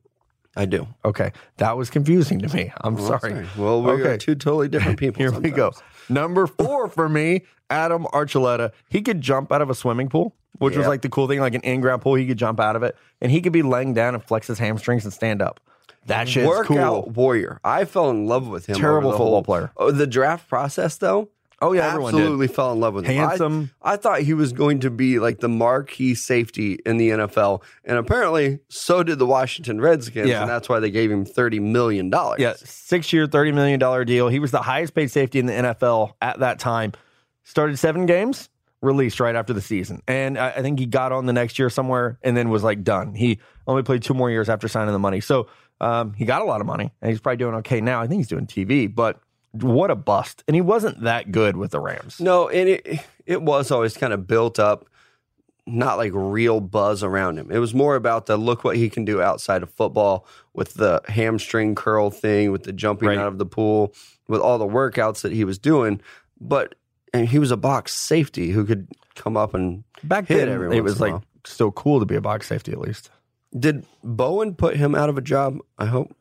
I do. okay. That was confusing to me. I'm Well, sorry. Well, we're Okay. two totally different people. Here we go. Number four for me, Adam Archuleta. He could jump out of a swimming pool, which was like the cool thing, like an in-ground pool. He could jump out of it, and he could be laying down and flex his hamstrings and stand up. That shit's Workout cool. warrior. I fell in love with him. Terrible football whole- player. Oh, the draft process, though. Oh yeah, everyone did. absolutely fell in love with him. I- Handsome. I, thought he was going to be like the marquee safety in the NFL, and apparently so did the Washington Redskins, Yeah. and that's why they gave him thirty million dollars. Yeah, six-year, thirty million dollar deal. He was the highest-paid safety in the NFL at that time. Started seven games, released right after the season, and I, I think he got on the next year somewhere, and then was like done. He only played two more years after signing the money, so um, he got a lot of money, and he's probably doing okay now. I think he's doing TV, but what a bust! And he wasn't that good with the Rams. No, and it it was always kind of built up, not like real buzz around him. It was more about the look what he can do outside of football with the hamstring curl thing, with the jumping Right. out of the pool, with all the workouts that he was doing. But and he was a box safety who could come up and Back hit then, every it was like still cool to be a box safety at least. Did Bowen put him out of a job? I hope.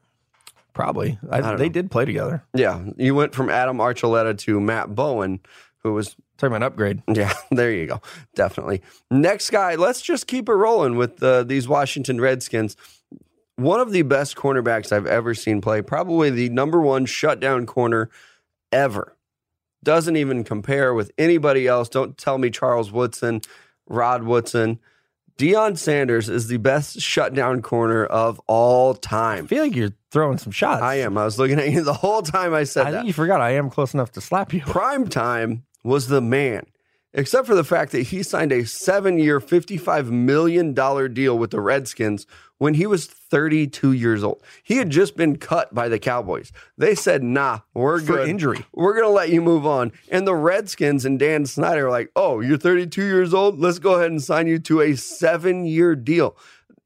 Probably, I, don't they know. did play together. Yeah, you went from Adam Archuleta to Matt Bowen, who was Talking about an upgrade. Yeah, [LAUGHS] there you go. Definitely. Next guy, let's just keep it rolling with uh, these Washington Redskins. one of the best cornerbacks I've ever seen play. Probably the number one shutdown corner ever. Doesn't even compare with anybody else. Don't tell me Charles Woodson, Rod Woodson. Deion Sanders is the best shutdown corner of all time. I feel like you're throwing some shots. I am. I was looking at you the whole time I said I that. think you forgot I am close enough to slap you. [LAUGHS] Prime time was the man, except for the fact that he signed a seven year, $55 million deal with the Redskins when he was 32 years old. He had just been cut by the Cowboys. They said, nah, we're For good. injury. We're going to let you move on. And the Redskins and Dan Snyder are like, oh, you're 32 years old? Let's go ahead and sign you to a seven year deal.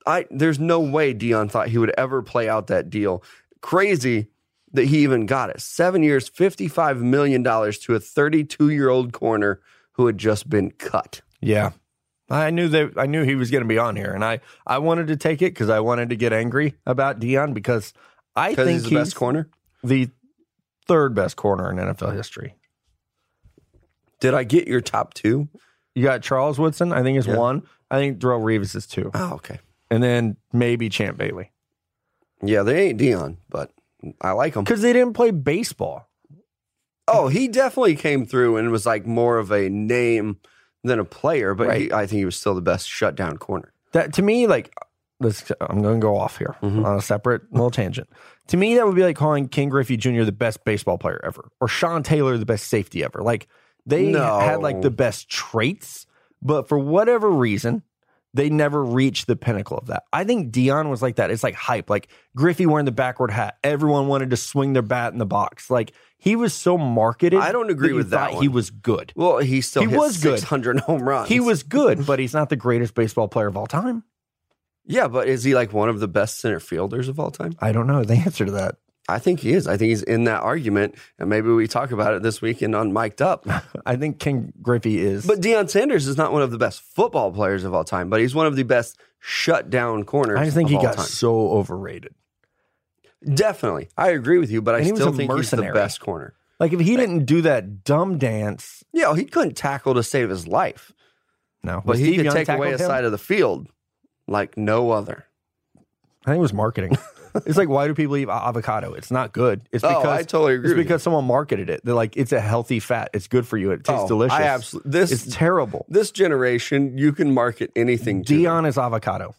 I, there's no way Deion thought he would ever play out that deal. Crazy that he even got it. Seven years, $55 million to a 32 year old corner who had just been cut. Yeah. I knew that I knew he was going to be on here, and I I wanted to take it because I wanted to get angry about Deion because I think he's the best corner. the third best corner in NFL history. Did I get your top two? You got Charles Woodson, I think is Yeah. one. I think Darrelle Revis is two, Oh, okay. And then maybe Champ Bailey Yeah, they ain't Deion, but I like him. because they didn't play baseball. Oh, he definitely came through and was like more of a name than a player, but he, I think he was still the best shutdown corner. That to me, like, let's. I'm going to go off here Mhm. on a separate little tangent. [LAUGHS] To me, that would be like calling Ken Griffey Jr. the best baseball player ever, or Sean Taylor the best safety ever. Like they No. had like the best traits, but for whatever reason, they never reached the pinnacle of that. I think Deion was like that. It's like hype. Like Griffey wearing the backward hat. Everyone wanted to swing their bat in the box. Like he was so marketed. I don't agree you with that thought He was good. Well, he still He hit was good. Hundred home runs. He was good, but he's not the greatest baseball player of all time. Yeah, but is he like one of the best center fielders of all time? I don't know the answer to that. I think he is. I think he's in that argument, and maybe we talk about it this weekend on Mic'd Up. [LAUGHS] I think Ken Griffey is. But Deion Sanders is not one of the best football players of all time, but he's one of the best shutdown corners. I just think he got time. so overrated. definitely. I agree with you, but I still a think he's the best corner. Like if he didn't do that dumb dance, Yeah, he couldn't tackle to save his life, no. but he Steve could Young take away a him? side of the field like no other. I think it was marketing. [LAUGHS] [LAUGHS] it's like why do people eat avocado? It's not good. It's Oh, because I totally agree. it's because someone marketed it. They're like it's a healthy fat. It's good for you. It tastes Oh, delicious. I absolutely this it's terrible. this generation. You can market anything. to them. Deion is avocado.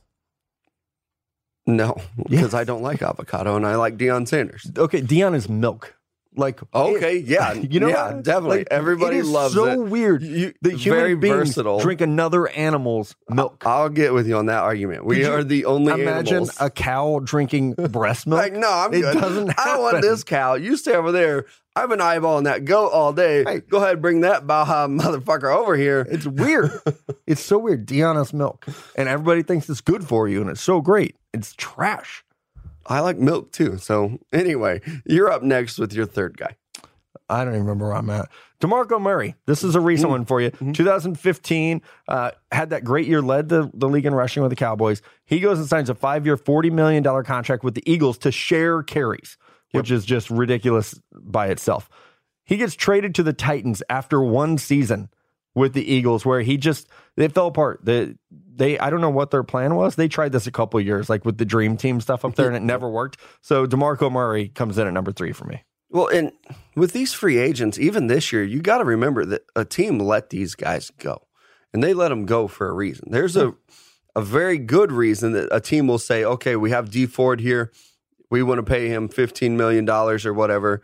no, Yes. because I don't like avocado and I like Deion Sanders. Okay, Deion is milk. Like Okay, yeah, [LAUGHS] you know, yeah, definitely. Like, Everybody it loves so it. So weird. You, that human very beings versatile. drink another animal's milk. I'll get with you on that argument. We Could are the only Imagine animals. a cow drinking [LAUGHS] breast milk. like, no, I'm it good. doesn't I don't want this cow. You stay over there. I've been eyeballing that goat all day. Hey. Go ahead, bring that Baja motherfucker over here. It's weird. [LAUGHS] it's so weird. Deion's milk, and everybody thinks it's good for you, and it's so great. It's trash. I like milk too. So anyway, you're up next with your third guy. I don't even remember where I'm at. DeMarco Murray. This is a recent one for you. 2015 uh, had that great year, led the, the league in rushing with the Cowboys. He goes and signs a five year, $40 million contract with the Eagles to share carries, which is just ridiculous by itself. He gets traded to the Titans after one season with the Eagles, where he just they fell apart. The they I don't know what their plan was. They tried this a couple years, like with the Dream Team stuff up there, and it never worked. So DeMarco Murray comes in at number three for me. Well, and with these free agents, even this year, you got to remember that a team let these guys go, and they let them go for a reason. There's a a very good reason that a team will say, "Okay, we have Dee Ford here, we want to pay him fifteen million dollars or whatever,"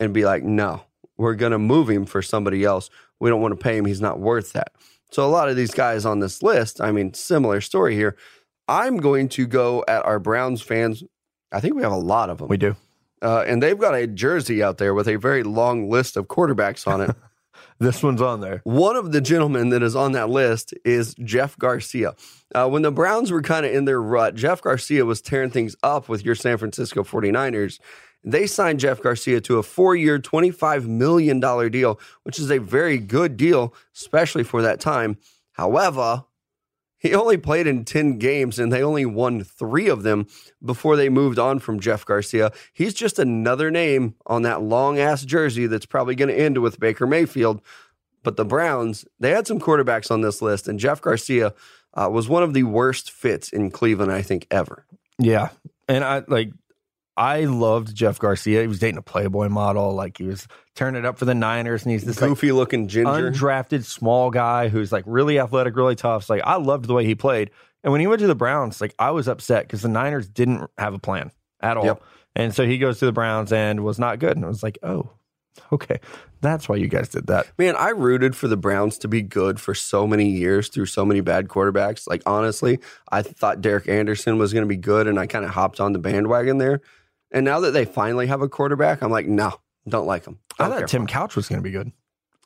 and be like, "No, we're going to move him for somebody else. We don't want to pay him; he's not worth that." So a lot of these guys on this list, I mean, similar story here. I'm going to go at our Browns fans. I think we have a lot of them. We do. Uh, and they've got a jersey out there with a very long list of quarterbacks on it. [LAUGHS] This one's on there. One of the gentlemen that is on that list is Jeff Garcia. Uh, when the Browns were kind of in their rut, Jeff Garcia was tearing things up with your San Francisco 49ers. They signed Jeff Garcia to a four year, $25 million deal, which is a very good deal, especially for that time. However, he only played in 10 games and they only won three of them before they moved on from Jeff Garcia. He's just another name on that long ass jersey that's probably going to end with Baker Mayfield. But the Browns, they had some quarterbacks on this list, and Jeff Garcia uh, was one of the worst fits in Cleveland, I think, ever. Yeah. And I like I loved Jeff Garcia. He was dating a Playboy model. Like he was turning it up for the Niners, and he's this like, Goofy looking ginger. undrafted small guy who's like really athletic, really tough. So like I loved the way he played. And when he went to the Browns, like I was upset because the Niners didn't have a plan at all. Yep. And so he goes to the Browns and was not good. And I was like, oh, okay, that's why you guys did that. Man, I rooted for the Browns to be good for so many years through so many bad quarterbacks. Like honestly, I thought Derek Anderson was going to be good, and I kind of hopped on the bandwagon there. And now that they finally have a quarterback, I'm like, no, don't like him. I don't thought Tim. Couch was going to be good.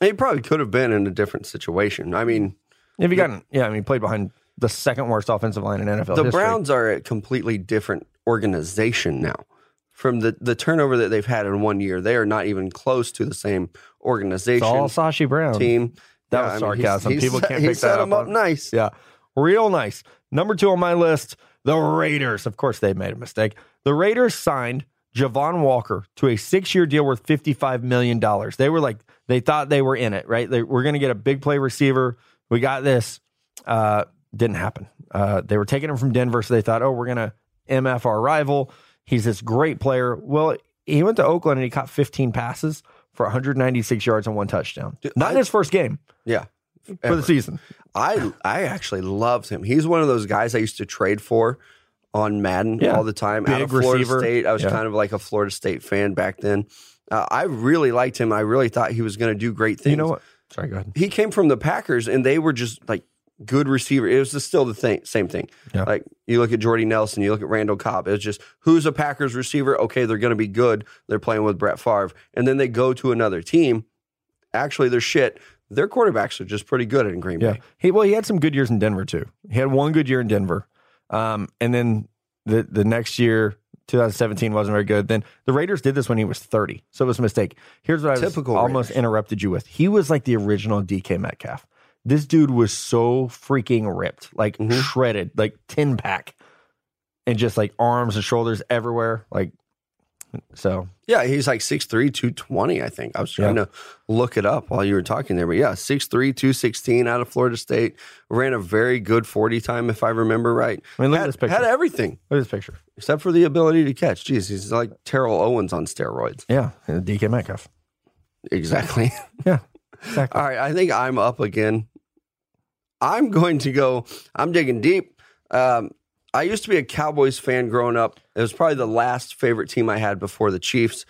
He probably could have been in a different situation. I mean, If he got, yeah, I mean, played behind the second worst offensive line in NFL the history. Browns are a completely different organization now. From the, the turnover that they've had in one year, they are not even close to the same It's organization all Sashi Brown. team. That Yeah, was I mean, he's- sarcasm. he's People can't he pick that up up nice. Yeah. Real nice. Number two on my list, the Raiders. Of course, they made a mistake. The Raiders signed Javon Walker to a six year deal worth $55 million. They were like, they thought they were in it, right? They, we're going to get a big play receiver. We got this. Uh, didn't happen. Uh, they were taking him from Denver, so they thought, oh, we're going to MF our rival. He's this great player. Well, he went to Oakland and he caught 15 passes for 196 yards and one touchdown. Not in his first game Yeah. for the season. I I actually loved him. He's one of those guys I used to trade for on Madden Yeah. all the time. Out Big of Florida receiver. State, I was Yeah. kind of like a Florida State fan back then. Uh, I really liked him. I really thought he was going to do great things. You know what? Sorry, go ahead. He came from the Packers, and they were just like good receiver. It was just still the thing, same thing. Yeah. Like you look at Jordy Nelson, you look at Randall Cobb. It's just who's a Packers receiver? Okay, they're going to be good. They're playing with Brett Favre, and then they go to another team. Actually, they're shit. Their quarterbacks are just pretty good in Green Yeah. Bay. He well, he had some good years in Denver too. He had one good year in Denver. Um, and then the the next year, 2017 wasn't very good. Then the Raiders did this when he was 30. So it was a mistake. Here's what I was almost interrupted you with. He was like the original DK Metcalf. This dude was so freaking ripped, like Mhm. shredded, like tin pack. And just like arms and shoulders everywhere. Like so Yeah, he's like 6'3", 220, I think. I was trying Yeah. to look it up while you were talking there. But yeah, 6'3", 216 out of Florida State. Ran a very good 40 time, if I remember right. I mean look had, at this picture. had everything look at this picture. except for the ability to catch. Jeez, he's like Terrell Owens on steroids. Yeah. DK Metcalf. Exactly. [LAUGHS] Yeah. Exactly. All right, I think I'm up again. I'm going to go. I'm digging deep. Um, I used to be a Cowboys fan growing up. It was probably the last favorite team I had before the Chiefs.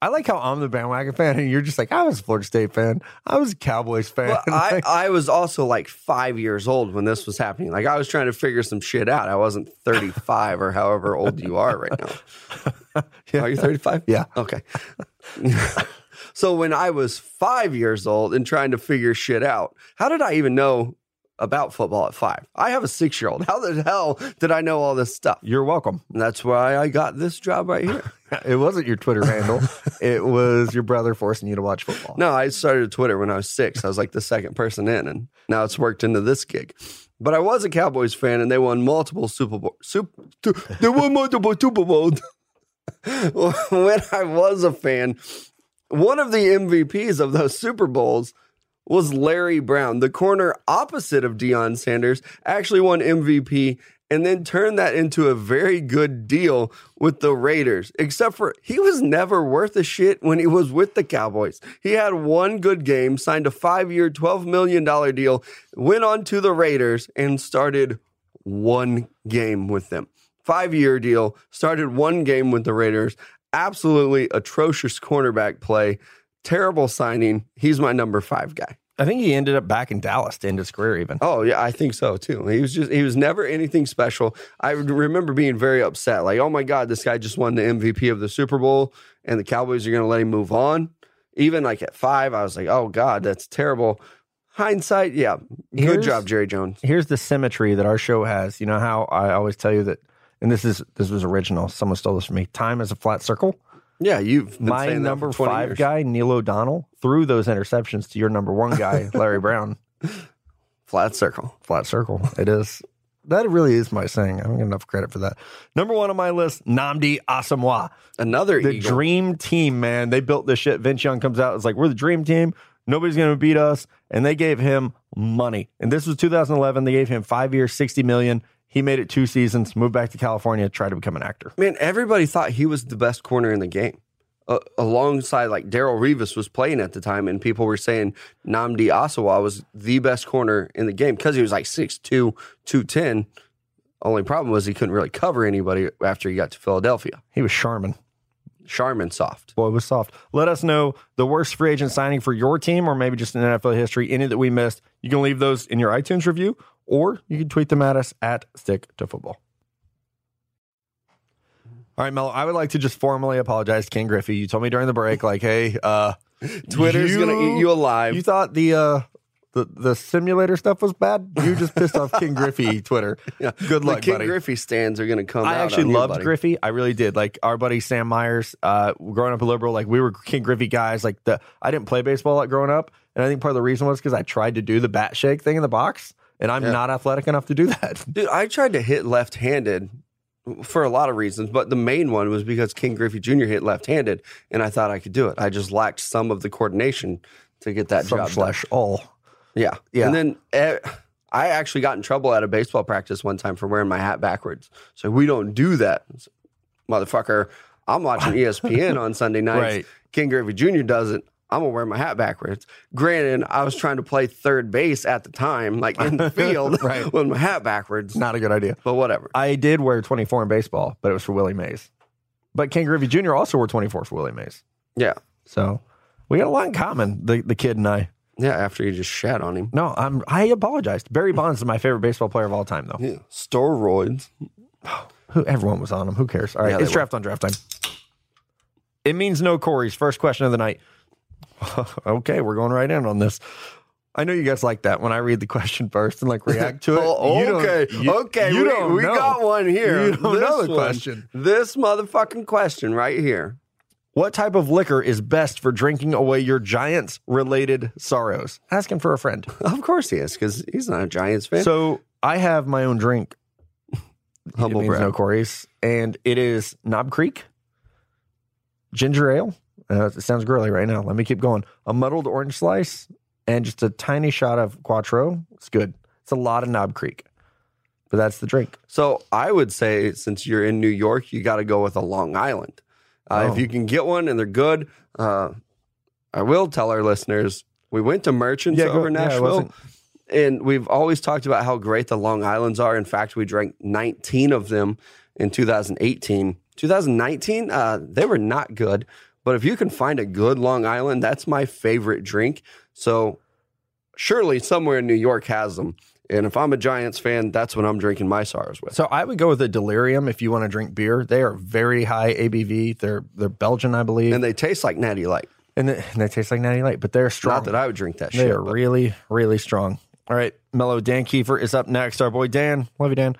I like how I'm the bandwagon fan, and you're just like, I was a Florida State fan. I was a Cowboys fan. Well, I, [LAUGHS] I was also like five years old when this was happening. Like I was trying to figure some shit out. I wasn't 35 or however old you are right now. [LAUGHS] Yeah. Are you 35? Yeah. Okay. [LAUGHS] so when I was five years old and trying to figure shit out, how did I even know about football at five? I have a six year old. How the hell did I know all this stuff? you're welcome. And that's why I got this job right here. [LAUGHS] It wasn't your Twitter handle. it was your brother forcing you to watch football. No, I started Twitter when I was six. I was like the second person in, and now it's worked into this gig. But I was a Cowboys fan, and they won multiple Super Bowl. Super, they won multiple Super Bowls. [LAUGHS] when I was a fan, one of the MVPs of those Super Bowls was Larry Brown, the corner opposite of Deion Sanders, actually won MVP and then turned that into a very good deal with the Raiders. Except for he was never worth a shit when he was with the Cowboys. He had one good game, signed a five year, $12 million deal, went on to the Raiders, and started one game with them. Five year deal, started one game with the Raiders. Absolutely atrocious cornerback play. Terrible signing. He's my number five guy. I think he ended up back in Dallas to end his career, even. Oh yeah, I think so too. He was just he was never anything special. I remember being very upset, like, oh my god, this guy just won the MVP of the Super Bowl, and the Cowboys are going to let him move on. Even like at five, I was like, oh god, that's terrible. Hindsight, yeah, good Here's- job, Jerry Jones. Here's the symmetry that our show has. You know how I always tell you that, and this is this was original. Someone stole this from me. Time is a flat circle. Yeah, you've been My saying that number for 20 five years. guy, Neil O'Donnell, threw those interceptions to your number one guy, [LAUGHS] Larry Brown. flat circle. Flat circle. It is. That really is my saying. I don't get enough credit for that. Number one on my list, Nnamdi Asomugha. Another the Eagle. dream team, man. They built this shit. Vince Young comes out. It's like, we're the dream team. Nobody's going to beat us. And they gave him money. And this was 2011. They gave him five years, 60 million. He made it two seasons, moved back to California, tried to become an actor. Man, everybody thought he was the best corner in the game. Uh, alongside, like Darrelle Revis was playing at the time, and people were saying Nnamdi Asomugha was the best corner in the game because he was like 6'2, 210. Only problem was he couldn't really cover anybody after he got to Philadelphia. He was Charmin. Charmin soft. Boy, it was soft. Let us know the worst free agent signing for your team or maybe just in NFL history, any that we missed. You can leave those in your iTunes review or you can tweet them at us at Stick to Football. All right, Mel, I would like to just formally apologize to Ken Griffey. You told me during the break, like, hey, uh, Twitter's you- gonna eat you alive. You thought the uh, the the simulator stuff was bad. You just pissed off Ken Griffey [LAUGHS] Twitter. Yeah. Good luck, the King buddy. Griffey stands are gonna come. I actually you, loved buddy. Griffey. I really did. Like our buddy Sam Myers, uh, growing up a liberal, like we were Ken Griffey guys. Like the I didn't play baseball lot growing up, and I think part of the reason was because I tried to do the bat shake thing in the box, and I'm Yeah. not athletic enough to do that. [LAUGHS] Dude, I tried to hit left-handed for a lot of reasons, but the main one was because Ken Griffey Jr. hit left-handed, and I thought I could do it. I just lacked some of the coordination to get that Some job done. slash all. Yeah, Yeah. And then eh, I actually got in trouble at a baseball practice one time for wearing my hat backwards. So we don't do that, motherfucker. I'm watching [LAUGHS] ESPN on Sunday nights. Right. Ken Griffey Jr. does it. I'm gonna wear my hat backwards. Granted, I was trying to play third base at the time, like in the [LAUGHS] field, Right. [LAUGHS] with my hat backwards. Not a good idea. But whatever. I did wear 24 in baseball, but it was for Willie Mays. But King Griffey Jr. also wore 24 for Willie Mays. Yeah, So we got a lot in common, the, the kid and I. yeah. After you just shat on him. No, I'm I apologized. Barry Bonds is my favorite baseball player of all time, though. Yeah, steroids. [SIGHS] Who everyone was on him. Who cares? All right, Yeah, it's were. draft on draft time. It means no Corey's first question of the night. [LAUGHS] okay, we're going right in on this. I know you guys like that when I read the question first and like react to it. [LAUGHS] Oh, okay, you- okay. you we don't we know. got one here. You don't know This the one. question. This motherfucking question right here. What type of liquor is best for drinking away your Giants related sorrows? Asking for a friend. [LAUGHS] Of course he is, because he's not a Giants fan. So I have my own drink. Humble it means no Corey's, and it is Knob Creek ginger ale. Uh, it sounds girly right now. Let me keep going. A muddled orange slice and just a tiny shot of Cointreau. It's good. It's a lot of Knob Creek, but that's the drink. So I would say, since you're in New York, you got to go with a Long Island. Uh, Oh. If you can get one and they're good, uh, I will tell our listeners we went to Merchants go- over yeah, Nashville, wasn't- and we've always talked about how great the Long Islands are. In fact, we drank 19 of them in 2018. 2019, uh, they were not good. But if you can find a good Long Island, that's my favorite drink. So surely somewhere in New York has them. And if I'm a Giants fan, that's what I'm drinking my SARS with. So I would go with a Delirium if you want to drink beer. They are very high ABV. They're they're Belgian, I believe, And and, they taste like Natty Light. they, and they taste like Natty Light, but they're strong. Not that I would drink that They shit. are but- really, really strong. All right, Mellow Dan Kiefer is up next. Our boy Dan, love you, Dan.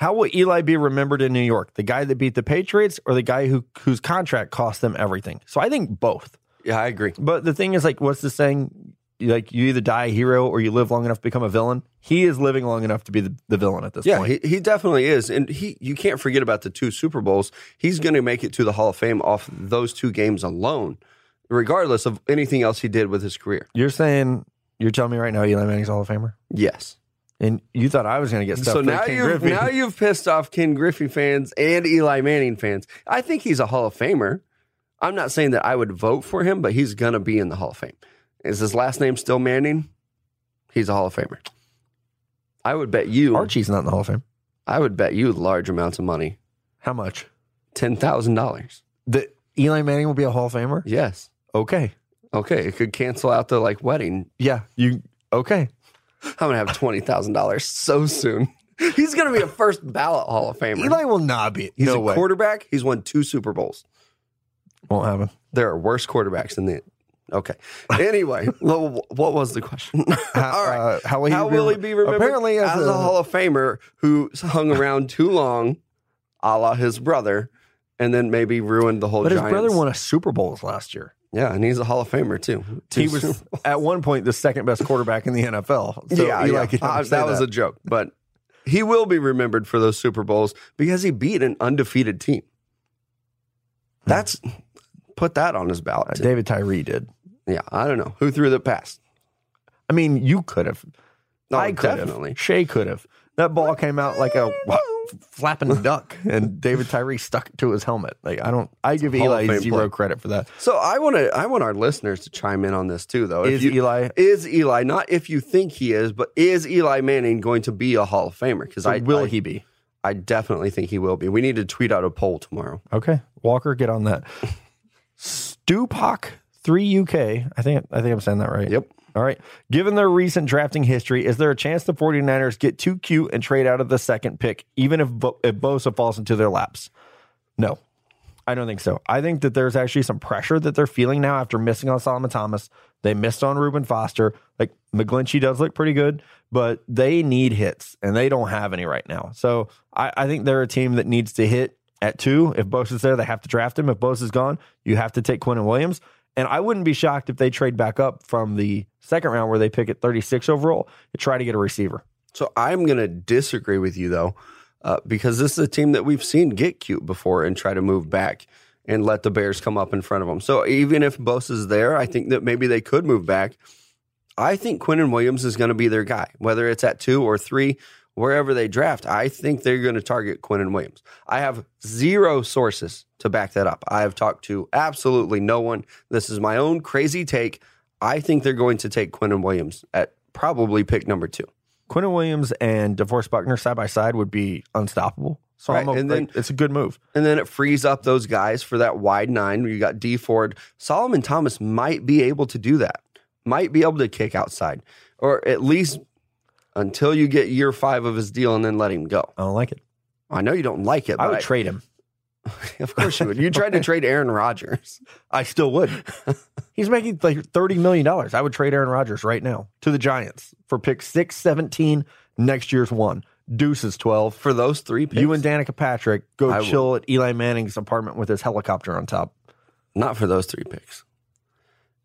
How will Eli be remembered in New York? The guy that beat the Patriots, or the guy who whose contract cost them everything? So I think both. yeah, I agree. But the thing is, like, what's the saying? Like, you either die a hero or you live long enough to become a villain. He is living long enough to be the, the villain at this Yeah, point. he, he definitely is. And he you can't forget about the two Super Bowls. He's going to make it to the Hall of Fame off those two games alone, regardless of anything else he did with his career. You're saying you're telling me right now Eli Manning's Hall of Famer, Yes. And you thought I was going to get stuff. so now King you've Griffey. now you've pissed off Ken Griffey fans and Eli Manning fans. I think he's a Hall of Famer. I'm not saying that I would vote for him, but he's going to be in the Hall of Fame. Is his last name still Manning? He's a Hall of Famer. I would bet you. Archie's not in the Hall of Fame. I would bet you large amounts of money. How much? Ten thousand dollars. That Eli Manning will be a Hall of Famer? Yes. Okay. Okay. It could cancel out the like wedding. Yeah. You okay? I'm gonna have twenty thousand dollars so soon. He's gonna be a first ballot Hall of Famer. Eli will not be. He's no a way. quarterback. He's won two Super Bowls. Won't happen. There are worse quarterbacks than the. Okay. Anyway, [LAUGHS] what was the question? How, [LAUGHS] All right. uh, how will he, How be, will he be remembered? Apparently, as, as a, Hall of Famer who hung around too long, a la his brother, and then maybe ruined the whole. But his brother won a Super Bowls last year. Yeah, and he's a Hall of Famer too. Two He was [LAUGHS] at one point the second best quarterback in the NFL. So yeah, yeah. Uh, say that was a joke, but he will be remembered for those Super Bowls because he beat an undefeated team. That's put that on his ballot. Uh. David Tyree did. Yeah, I don't know who threw the pass. I mean, you could have. No, I could definitely. have. Shay could have. that ball came out like a flapping [LAUGHS] duck, and David Tyree stuck it to his helmet. Like I don't, I give Eli zero play. credit for that. So I want to I want our listeners to chime in on this too though. If Is you- Eli? is Eli not if you think he is, but is Eli Manning going to be a Hall of Famer? Because So I will I, he be? I definitely think he will be. We need to tweet out a poll tomorrow. Okay, Walker, get on that. [LAUGHS] Stupak three UK. I think I think I'm saying that right. Yep. All right. Given their recent drafting history, is there a chance the 49ers get too cute and trade out of the second pick, even if, Bo- if Bosa falls into their laps? No, I don't think so. I think that there's actually some pressure that they're feeling now after missing on Solomon Thomas. They missed on Reuben Foster. Like McGlinchey does look pretty good, but they need hits and they don't have any right now. So I, I think they're a team that needs to hit at two. If Bosa's there, they have to draft him. If Bosa's gone, you have to take Quinnen Williams. And I wouldn't be shocked if they trade back up from the second round where they pick at 36 overall to try to get a receiver. So I'm going to disagree with you though, uh, because this is a team that we've seen get cute before and try to move back and let the Bears come up in front of them. So even if Bosa's there, I think that maybe they could move back. I think Quinnen Williams is going to be their guy, whether it's at two or three, wherever they draft. I think they're going to target Quinnen Williams. I have zero sources to back that up. I have talked to absolutely no one. This is my own crazy take. I think they're going to take Quinnen Williams at probably pick number two. Quinnen Williams and DeForest Buckner side by side would be unstoppable. So Right, I'm a, and then- it's a good move. And then it frees up those guys for that wide nine. You got Dee Ford. Solomon Thomas might be able to do that, might be able to kick outside, or at least until you get year five of his deal and then let him go. I don't like it. I know you don't like it, I but would trade him. [LAUGHS] of course you would. You tried to [LAUGHS] trade Aaron Rodgers. I still would. [LAUGHS] He's making like thirty million dollars. I would trade Aaron Rodgers right now to the Giants for pick six seventeen next year's one. Deuces twelve. For those three picks, You and Danica Patrick go I chill at Eli Manning's apartment with his helicopter on top. not for those three picks.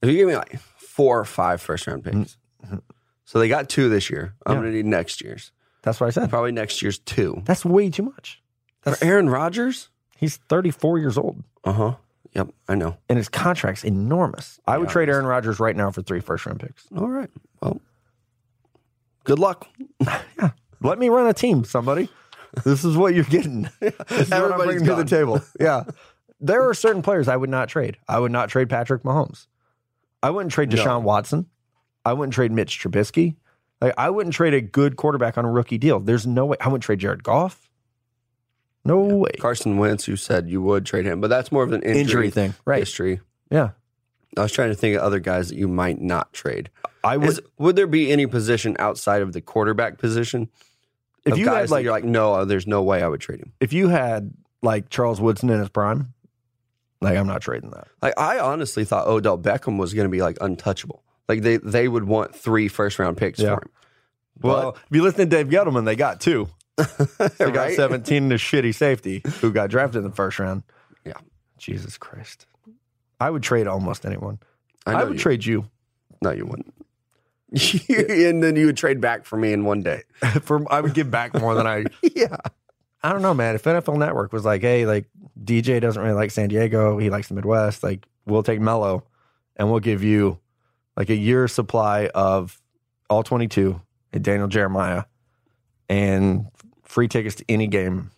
If you give me like four or five first round picks, mm-hmm. So they got two this year. I'm Yeah. going to need next year's. That's what I said. Probably next year's two. That's way too much. For Aaron Rodgers? He's thirty four years old Uh huh. Yep, I know. and his contract's enormous. I would trade. Aaron Rodgers right now for three first round picks. All right. Well, good luck. [LAUGHS] Yeah. Let me run a team, somebody. This is what you're getting. [LAUGHS] This is what I'm Everybody's bringing to the gone. table. [LAUGHS] Yeah. There are certain players I would not trade. I would not trade Patrick Mahomes. I wouldn't trade. Deshaun Watson. I wouldn't trade Mitch Trubisky. Like I wouldn't trade a good quarterback on a rookie deal. There's no way. I wouldn't trade Jared Goff. No way. Carson Wentz, you said you would trade him, but that's more of an injury, Injury thing. Right. history. Yeah. I was trying to think of other guys that you might not trade. I would Is, would there be any position outside of the quarterback position? if of you guys had like you're like, no, uh, there's no way I would trade him. if you had like Charles Woodson in his prime, like I'm not trading that. Like I honestly thought Odell Beckham was going to be like untouchable. Like they they would want three first round picks Yeah. for him. Well, if you listen to Dave Gettleman, they got two. [LAUGHS] They got Right? 17 in a shitty safety who got drafted in the first round. Yeah. Jesus Christ. I would trade almost anyone. I, I, would you, trade you. No, you wouldn't. [LAUGHS] [LAUGHS] and then you would trade back for me in one day. For I would give back more than I yeah. I don't know, man. If NFL Network was like, hey, like DJ doesn't really like San Diego, he likes the Midwest, like we'll take Mello and we'll give you like a year supply of all 22 and Daniel Jeremiah and free tickets to any game.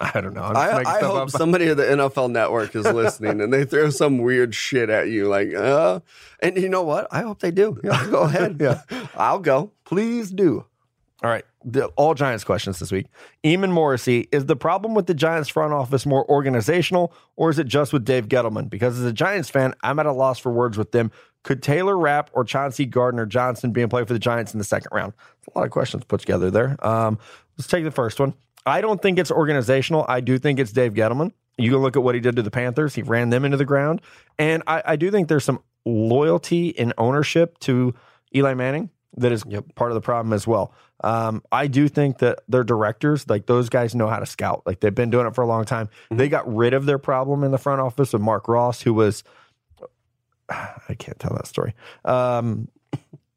I don't know. I, I hope up. [LAUGHS] somebody at the NFL Network is listening and they throw some weird shit at you, like, uh, and you know what? I hope they do. Yeah, go [LAUGHS] ahead. Yeah. I'll go. Please do. All right. The, all Giants questions this week. Eamon Morrissey, is the problem with the Giants front office more organizational or is it just with Dave Gettleman? Because as a Giants fan, I'm at a loss for words with them. Could Taylor Rapp or Chauncey Gardner Johnson be in play for the Giants in the second round? A lot of questions put together there. Um, let's take the first one. I don't think it's organizational. I do think it's Dave Gettleman. You can look at what he did to the Panthers. He ran them into the ground. And I, I do think there's some loyalty and ownership to Eli Manning that is part of the problem as well. Um, I do think that their directors, like those guys, know how to scout. Like they've been doing it for a long time. They got rid of their problem in the front office with Mark Ross, who was [SIGHS] I can't tell that story. Um,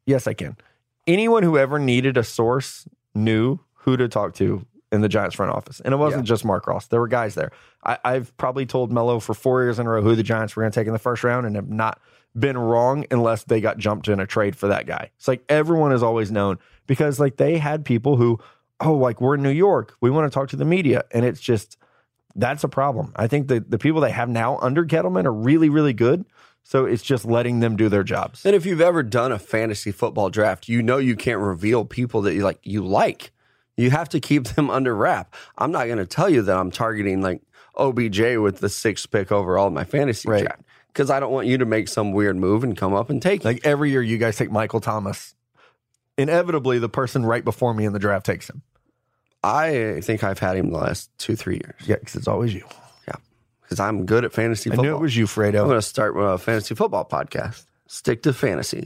yes, I can. Anyone who ever needed a source knew who to talk to in the Giants front office, and it wasn't just Mark Ross. There were guys there. I, I've probably told Mello for four years in a row who the Giants were going to take in the first round, and have not been wrong unless they got jumped in a trade for that guy. It's like everyone has always known because like they had people who oh, like we're in New York, we want to talk to the media, and it's just that's a problem. I think the the people they have now under Gettleman are really really good. So it's just letting them do their jobs. And if you've ever done a fantasy football draft, you know you can't reveal people that you like. You like. You have to keep [LAUGHS] them under wrap. I'm not going to tell you that I'm targeting like OBJ with the sixth pick overall in my fantasy Right. draft because I don't want you to make some weird move and come up and take it. Like every year, you guys take Michael Thomas. Inevitably, the person right before me in the draft takes him. I think I've had him the last two, three years. Yeah, because it's always you. Because I'm good at fantasy football. I knew it was you, Fredo. I'm going to start a fantasy football podcast. Stick to fantasies.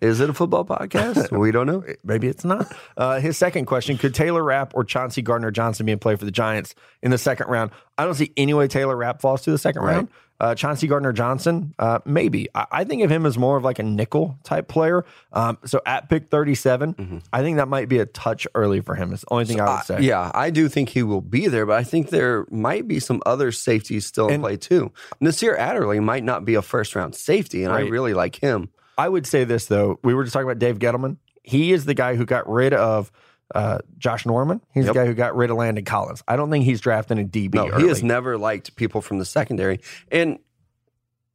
Is it a football podcast? we don't know. [LAUGHS] Maybe it's not. Uh, his second question Could Taylor Rapp or Chauncey Gardner Johnson be in play for the Giants in the second round? I don't see any way Taylor Rapp falls to the second Right. round. Uh, Chauncey Gardner Johnson, uh, maybe. I, I think of him as more of like a nickel type player. Um, so at pick 37, I think that might be a touch early for him. It's the only thing I would say. yeah, I do think he will be there, but I think there might be some other safeties still in And- play too. Nasir Adderley might not be a first round safety, and I really like him. I would say this though. We were just talking about Dave Gettleman. He is the guy who got rid of uh, Josh Norman. He's Yep. the guy who got rid of Landon Collins. I don't think he's drafting a DB. No, early. he has never liked people from the secondary. And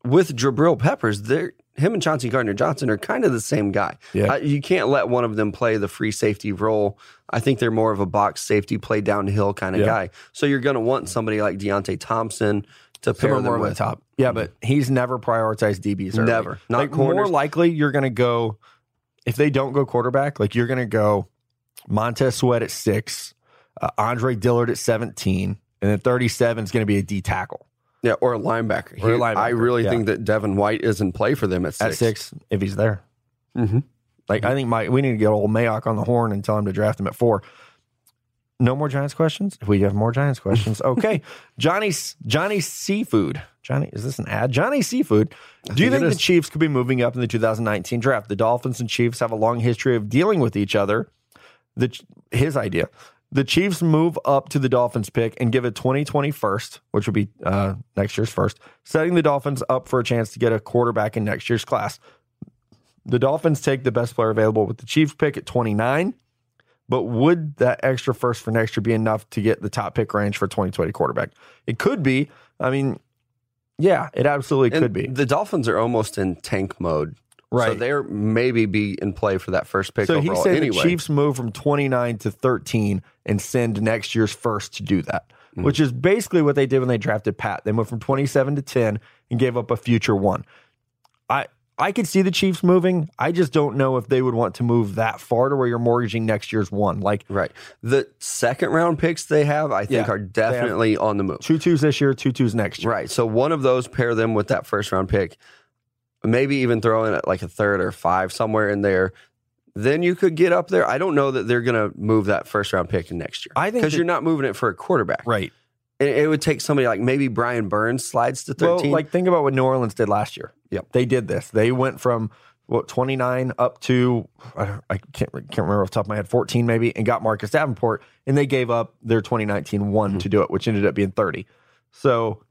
with Jabril Peppers, they're him and Chauncey Gardner Johnson are kind of the same guy. Yeah. Uh, you can't let one of them play the free safety role. I think they're more of a box safety, play downhill kind of Yeah. guy. So you're going to want somebody like Deionte Thompson to pair Someone them more over the with. top. Yeah, but he's never prioritized DBs. Early. Never. Not like more likely, you're going to go if they don't go quarterback. Like you're going to go Montez Sweat at six, uh, Andre Dillard at 17, and then 37 is going to be a D tackle Yeah, or a linebacker. Or a He- I really yeah. think that Devin White is in play for them at six. at six if he's there. Mhm. Like I think my we need to get old Mayock on the horn and tell him to draft him at four. No more Giants questions. If we have more Giants questions, [LAUGHS] okay. Johnny Johnny Seafood. Johnny, is this an ad? Johnny Seafood. Do you think think the. Chiefs could be moving up in the 2019 draft? The Dolphins and Chiefs have a long history of dealing with each other. The his idea. The Chiefs move up to the Dolphins pick and give a 2020 first, which would be uh, next year's first, setting the Dolphins up for a chance to get a quarterback in next year's class. The Dolphins take the best player available with the Chiefs pick at 29. But would that extra first for next year be enough to get the top pick range for 2020 quarterback? It could be. I mean, yeah, it absolutely And could be. The Dolphins are almost in tank mode. So Right. they're maybe be in play for that first pick So he said anyway. the Chiefs move from 29 to 13 and send next year's first to do that, Mm-hmm. which is basically what they did when they drafted Pat. They moved from 27 to 10 and gave up a future one. I I could see the Chiefs moving. I just don't know if they would want to move that far to where you're mortgaging next year's one. Like Right. The second round picks they have, I think, Yeah, are definitely on the move. two twos this year, two twos next year. Right. So one of those pair them with that first round pick, maybe even throw in like a third or five somewhere in there. Then you could get up there. I don't know that they're going to move that first round pick next year. I think because you're not moving it for a quarterback. Right. It, it would take somebody like maybe Brian Burns slides to Well, 13. like think about what New Orleans did last year. Yep. They did this. They went from what 29 up to I, I can't can't remember off the top of my head 14 maybe and got Marcus Davenport and they gave up their 2019 one Mm-hmm. to do it which ended up being 30. So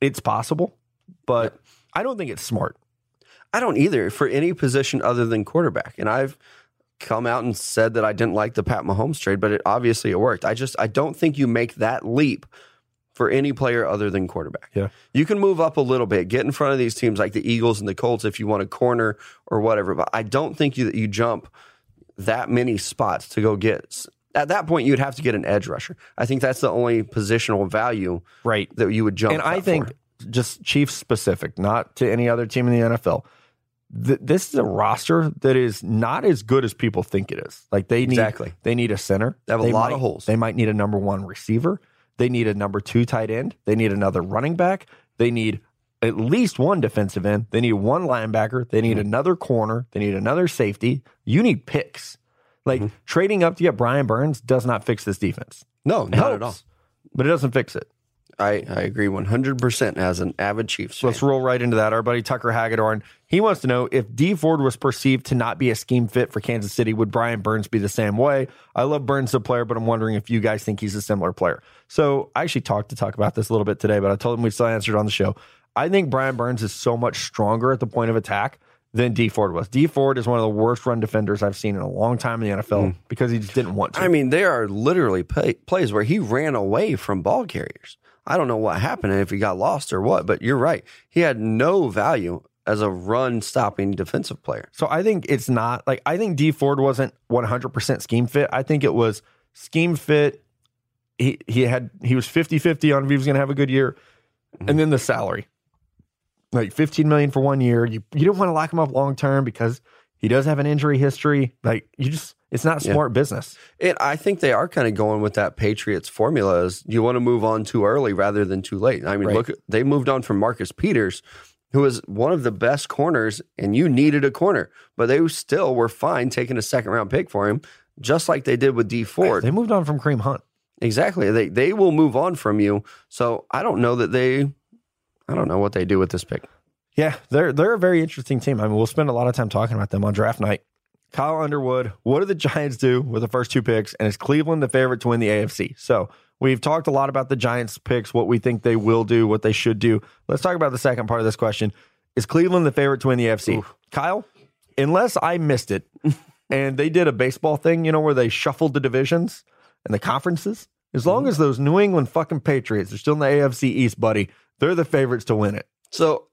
it's possible, but I don't think it's smart. I don't either for any position other than quarterback. And I've come out and said that I didn't like the Pat Mahomes trade, but it obviously it worked. I just I don't think you make that leap for any player other than quarterback. Yeah. You can move up a little bit, get in front of these teams like the Eagles and the Colts if you want a corner or whatever, but I don't think you that you jump that many spots to go get at that point you'd have to get an edge rusher. I think that's the only positional value Right. that you would jump. and I think for. just Chiefs specific, not to any other team in the NFL. Th- this is a roster that is not as good as people think it is. Like they need Exactly. they need a center. They have a lot might- of holes. They might need a number one receiver. They need a number two tight end. They need another running back. They need at least one defensive end. They need one linebacker. They Mm-hmm. need another corner. They need another safety. You need picks. Like Mm-hmm. trading up to get Brian Burns does not fix this defense. no, It not at all. But it doesn't fix it. I, I agree 100% as an avid Chiefs fan. Let's roll right into that. Our buddy Tucker Hagedorn, he wants to know if Dee Ford was perceived to not be a scheme fit for Kansas City, would Brian Burns be the same way? I love Burns the player, but I'm wondering if you guys think he's a similar player. So I actually talked to talk about this a little bit today, but I told him we'd still answer it on the show. I think Brian Burns is so much stronger at the point of attack than Dee Ford was. Dee Ford is one of the worst run defenders I've seen in a long time in the NFL hmm. because he just didn't want to. I mean, there are literally play, plays where he ran away from ball carriers. I don't know what happened and if he got lost or what, but you're right. He had no value as a run stopping defensive player. So I think it's not like I think Dee Ford wasn't 100% scheme fit. I think it was scheme fit. He he had he was 50-50 on if he was going to have a good year. Mm-hmm. And then the salary. Like 15 million for one year. You you didn't want to lock him up long term because he does have an injury history. Like you just it's not Yeah. smart business. And I think they are kind of going with that Patriots formula is you want to move on too early rather than too late. I mean, Right. look, they moved on from Marcus Peters, who was one of the best corners, and you needed a corner, but they still were fine taking a second round pick for him, just like they did with Dee Ford. They moved on from Kareem Hunt. Exactly. They they will move on from you. So I don't know that they I don't know what they do with this pick. Yeah, they're they're a very interesting team. I mean, we'll spend a lot of time talking about them on draft night. Kyle Underwood, what do the Giants do with the first two picks? And is Cleveland the favorite to win the AFC? So we've talked a lot about the Giants picks, what we think they will do, what they should do. Let's talk about the second part of this question. Is Cleveland the favorite to win the AFC? Kyle, unless I missed it, [LAUGHS] and they did a baseball thing, you know, where they shuffled the divisions and the conferences. As long mm-hmm. as those New England fucking Patriots are still in the AFC East, buddy, they're the favorites to win it. So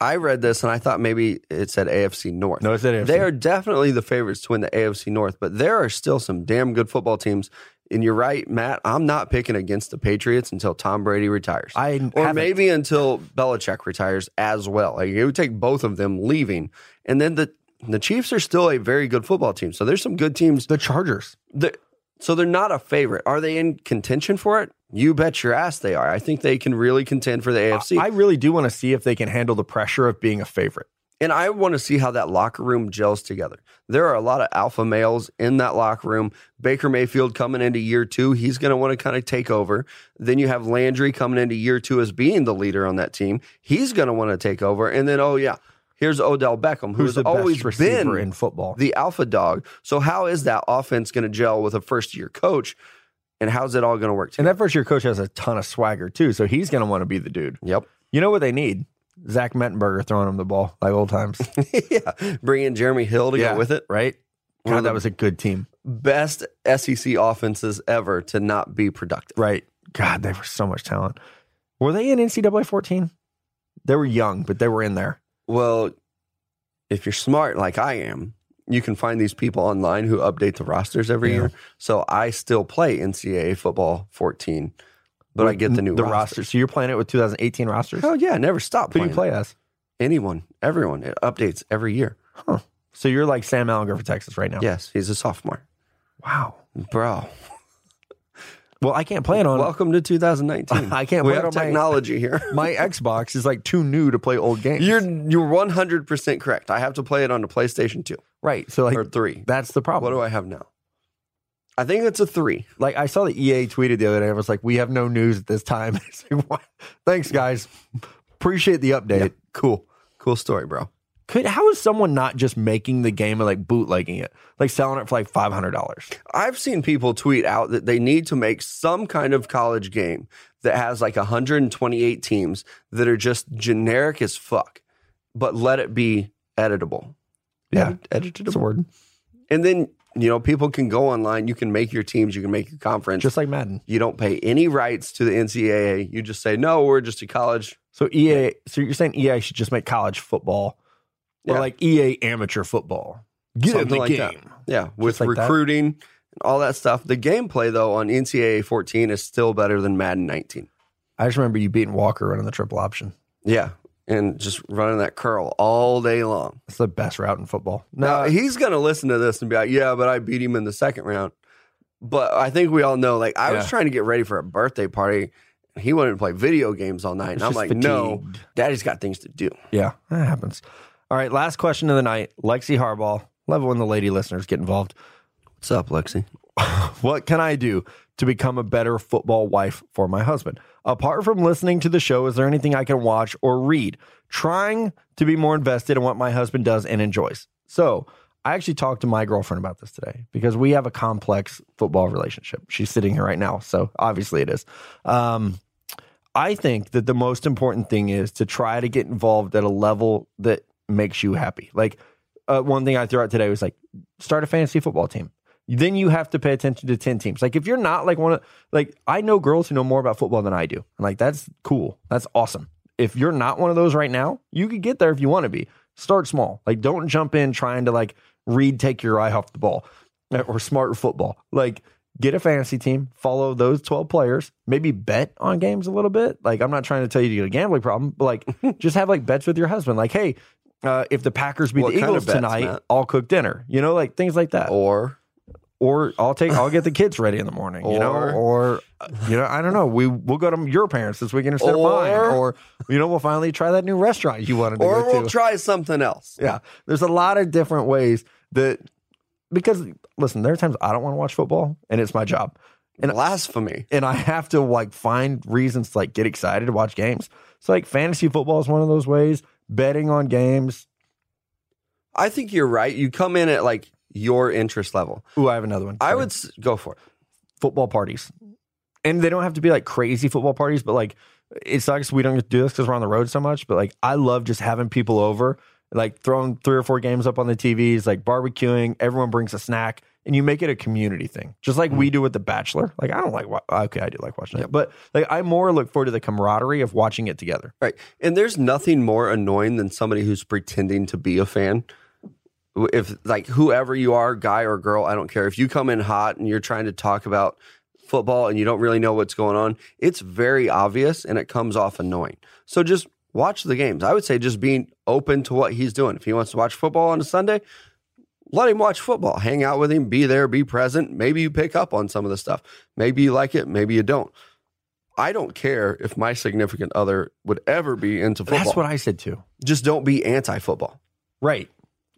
I read this and I thought maybe it said AFC North. No, it's at AFC. They are definitely the favorites to win the AFC North, but there are still some damn good football teams. And you're right, Matt. I'm not picking against the Patriots until Tom Brady retires. I or haven't. maybe until Belichick retires as well. Like it would take both of them leaving. And then the the Chiefs are still a very good football team. So there's some good teams the Chargers. that so they're not a favorite. Are they in contention for it? You bet your ass they are. I think they can really contend for the AFC. I really do want to see if they can handle the pressure of being a favorite. And I want to see how that locker room gels together. There are a lot of alpha males in that locker room. Baker Mayfield coming into year two, he's going to want to kind of take over. Then you have Landry coming into year two as being the leader on that team. He's going to want to take over. And then, oh, yeah, here's Odell Beckham, Who's who's always been in football? the alpha dog. So, how is that offense going to gel with a first year coach? And how's it all going to work and that first year coach has a ton of swagger too, so he's going to want to be the dude. Yep. You know what they need? Zach Mettenberger throwing him the ball like old times. [LAUGHS] yeah. Bringing Jeremy Hill to go with it. right? God, that was a good team, Best SEC offenses ever to not be productive. right? God, they were so much talent. Were they in NCAA 14? They were young, but they were in there. Well, if you're smart like I am, you can find these people online who update the rosters every Yeah. year. So I still play NCAA football 14, but I get the new the roster. So you're playing it with 2018 rosters. Oh yeah, never stop Who do you play as? Anyone, everyone. It updates every year. Huh. So you're like Sam Ehlinger for Texas right now. Yes, he's a sophomore. Wow. Bro, Well, I can't play it on welcome to 2019. [LAUGHS] I can't we play it have on my- technology here. [LAUGHS] my Xbox is like too new to play old games. You're you're 100% correct. I have to play it on the PlayStation 2 right. So like or 3. that's the problem. What do I have now? I think it's a 3. like I saw the EA tweeted the other day. I was like, "We have no news at this time." [LAUGHS] It's like, what? Thanks, guys. Appreciate the update. Cool. Cool story, bro. Could how is someone not just making the game and like bootlegging it, like selling it for like five hundred dollars? I've seen people tweet out that they need to make some kind of college game that has like 128 teams that are just generic as fuck, but let it be editable. Yeah. Edit- That's a editable. word, And then, you know, people can go online. You can make your teams. You can make your conference. just like Madden. you don't pay any rights to the NCAA. You just say, no, we're just a college. So EA, so you're saying EA should just make college football, or Yeah. like EA amateur football? Get in Something the like that. Yeah, with like that? recruiting and all that stuff. The gameplay, though, on NCAA 14 is still better than Madden 19. I just remember you beating Walker running the triple option. Yeah. And just running that curl all day long. It's the best route in football. Now, No, he's going to listen to this and be like, yeah, but I beat him in the second round. But I think we all know, like, I was trying to get ready for a birthday party. And he wanted to play video games all night. And I'm like, no, daddy's got things to do. Yeah, that happens. All right, last question of the night. Lexi Harbaugh. Love it when the lady listeners get involved. What's up, Lexi? [LAUGHS] What can I do to become a better football wife for my husband? Apart from listening to the show, is there anything I can watch or read? Trying to be more invested in what my husband does and enjoys. So, I actually talked to my girlfriend about this today because we have a complex football relationship. She's sitting here right now, so obviously it is. Um, I think that the most important thing is to try to get involved at a level that makes you happy. Like uh, one thing I threw out today was like start a fantasy football team. Then you have to pay attention to 10 teams. Like if you're not like one of like I know girls who know more about football than I do. And like that's cool. That's awesome. If you're not one of those right now, you could get there if you want to be. Start small. Like don't jump in trying to like read take your eye off the ball uh, or smart football. Like get a fantasy team, follow those 12 players, maybe bet on games a little bit. Like I'm not trying to tell you to get a gambling problem, but like [LAUGHS] just have like bets with your husband. Like, hey, uh, if the Packers beat What the Eagles bets, tonight, Matt? I'll cook dinner. You know, like things like that. Or Or I'll take I'll get the kids ready in the morning, you know, Or- or you know, I don't know. We we'll go to your parents this weekend instead of mine. Or- Or you know, we'll finally try that new restaurant you wanted to or go we'll to. try something else. Yeah. There's a lot of different ways that because listen, there are times I don't want to watch football and it's my job. And it's Blasphemy. and I have to like find reasons to like get excited to watch games. So like fantasy football is one of those ways. Betting on games. I think you're right. You come in at like your interest level. Ooh, I have another one. I would s- go for it. football parties, and they don't have to be like crazy football parties, but like it sucks we don't do this because we're on the road so much. But like I love just having people over, like throwing three or four games up on the TVs, like barbecuing. Everyone brings a snack, and you make it a community thing, just like we mm. do with The Bachelor. Like I don't like wa- uh, okay, I do like watching it, but like I more look forward to the camaraderie of watching it together. Right. And there's nothing more annoying than somebody who's pretending to be a fan. If, like, whoever you are, guy or girl, I don't care. If you come in hot and you're trying to talk about football and you don't really know what's going on, it's very obvious and it comes off annoying. So just watch the games. I would say just being open to what he's doing. If he wants to watch football on a Sunday, let him watch football. Hang out with him, be there, be present. Maybe you pick up on some of the stuff. Maybe you like it, maybe you don't. I don't care if my significant other would ever be into football. That's what I said too. Just don't be anti football. Right,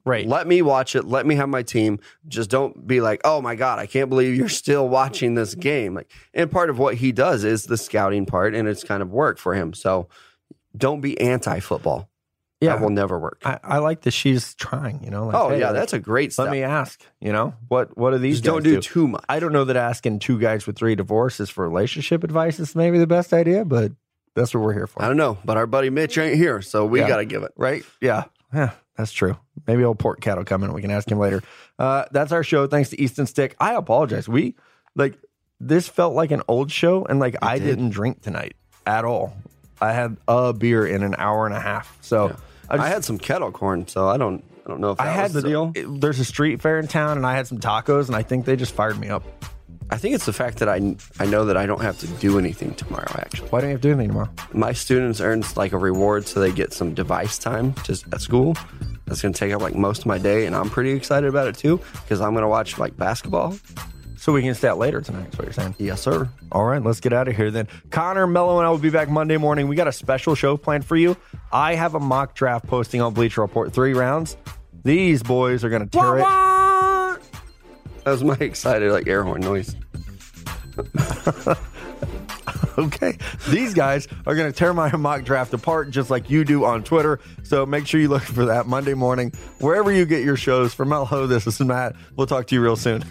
right. Let me watch it. Let me have my team. Just don't be like, oh my God, I can't believe you're still watching this game. Like, and part of what he does is the scouting part, and it's kind of work for him. So don't be anti football. Yeah, That will never work. I, I like that she's trying. You know, like, oh hey, yeah, that's a great step. let me ask. You know, what what do these Just don't guys do too much. I don't know that asking two guys with three divorces for relationship advice is maybe the best idea, but that's what we're here for. I don't know, but our buddy Mitch ain't here, so we Yeah. got to give it. right? Yeah. Yeah, that's true. Maybe old pork cat will come in. We can ask him later. Uh, that's our show. Thanks to Easton Stick. I apologize. We like this felt like an old show, and like I did. didn't drink tonight at all. I had a beer in an hour and a half. So I, I, just, had some kettle corn, so I don't, I don't know if I had the deal. it- there's a street fair in town, and I had some tacos, and I think they just fired me up. I think it's the fact that I, I know that I don't have to do anything tomorrow. Actually, Why don't you have to do anything tomorrow? my students earn like a reward so they get some device time just at school that's going to take up like most of my day and i'm pretty excited about it too because i'm going to watch like basketball So we can stay out later tonight. Is what you're saying? yes sir All right, let's get out of here then. Connor, Mello, and I will be back Monday morning. We got a special show planned for you. I have a mock draft posting on Bleacher Report, three rounds. These boys are going to tear it. that was my excited like air horn noise [LAUGHS] Okay. These guys are going to tear my [LAUGHS] mock draft apart just like you do on Twitter. So make sure you look for that Monday morning, wherever you get your shows. For Mello, this is Matt. We'll talk to you real soon.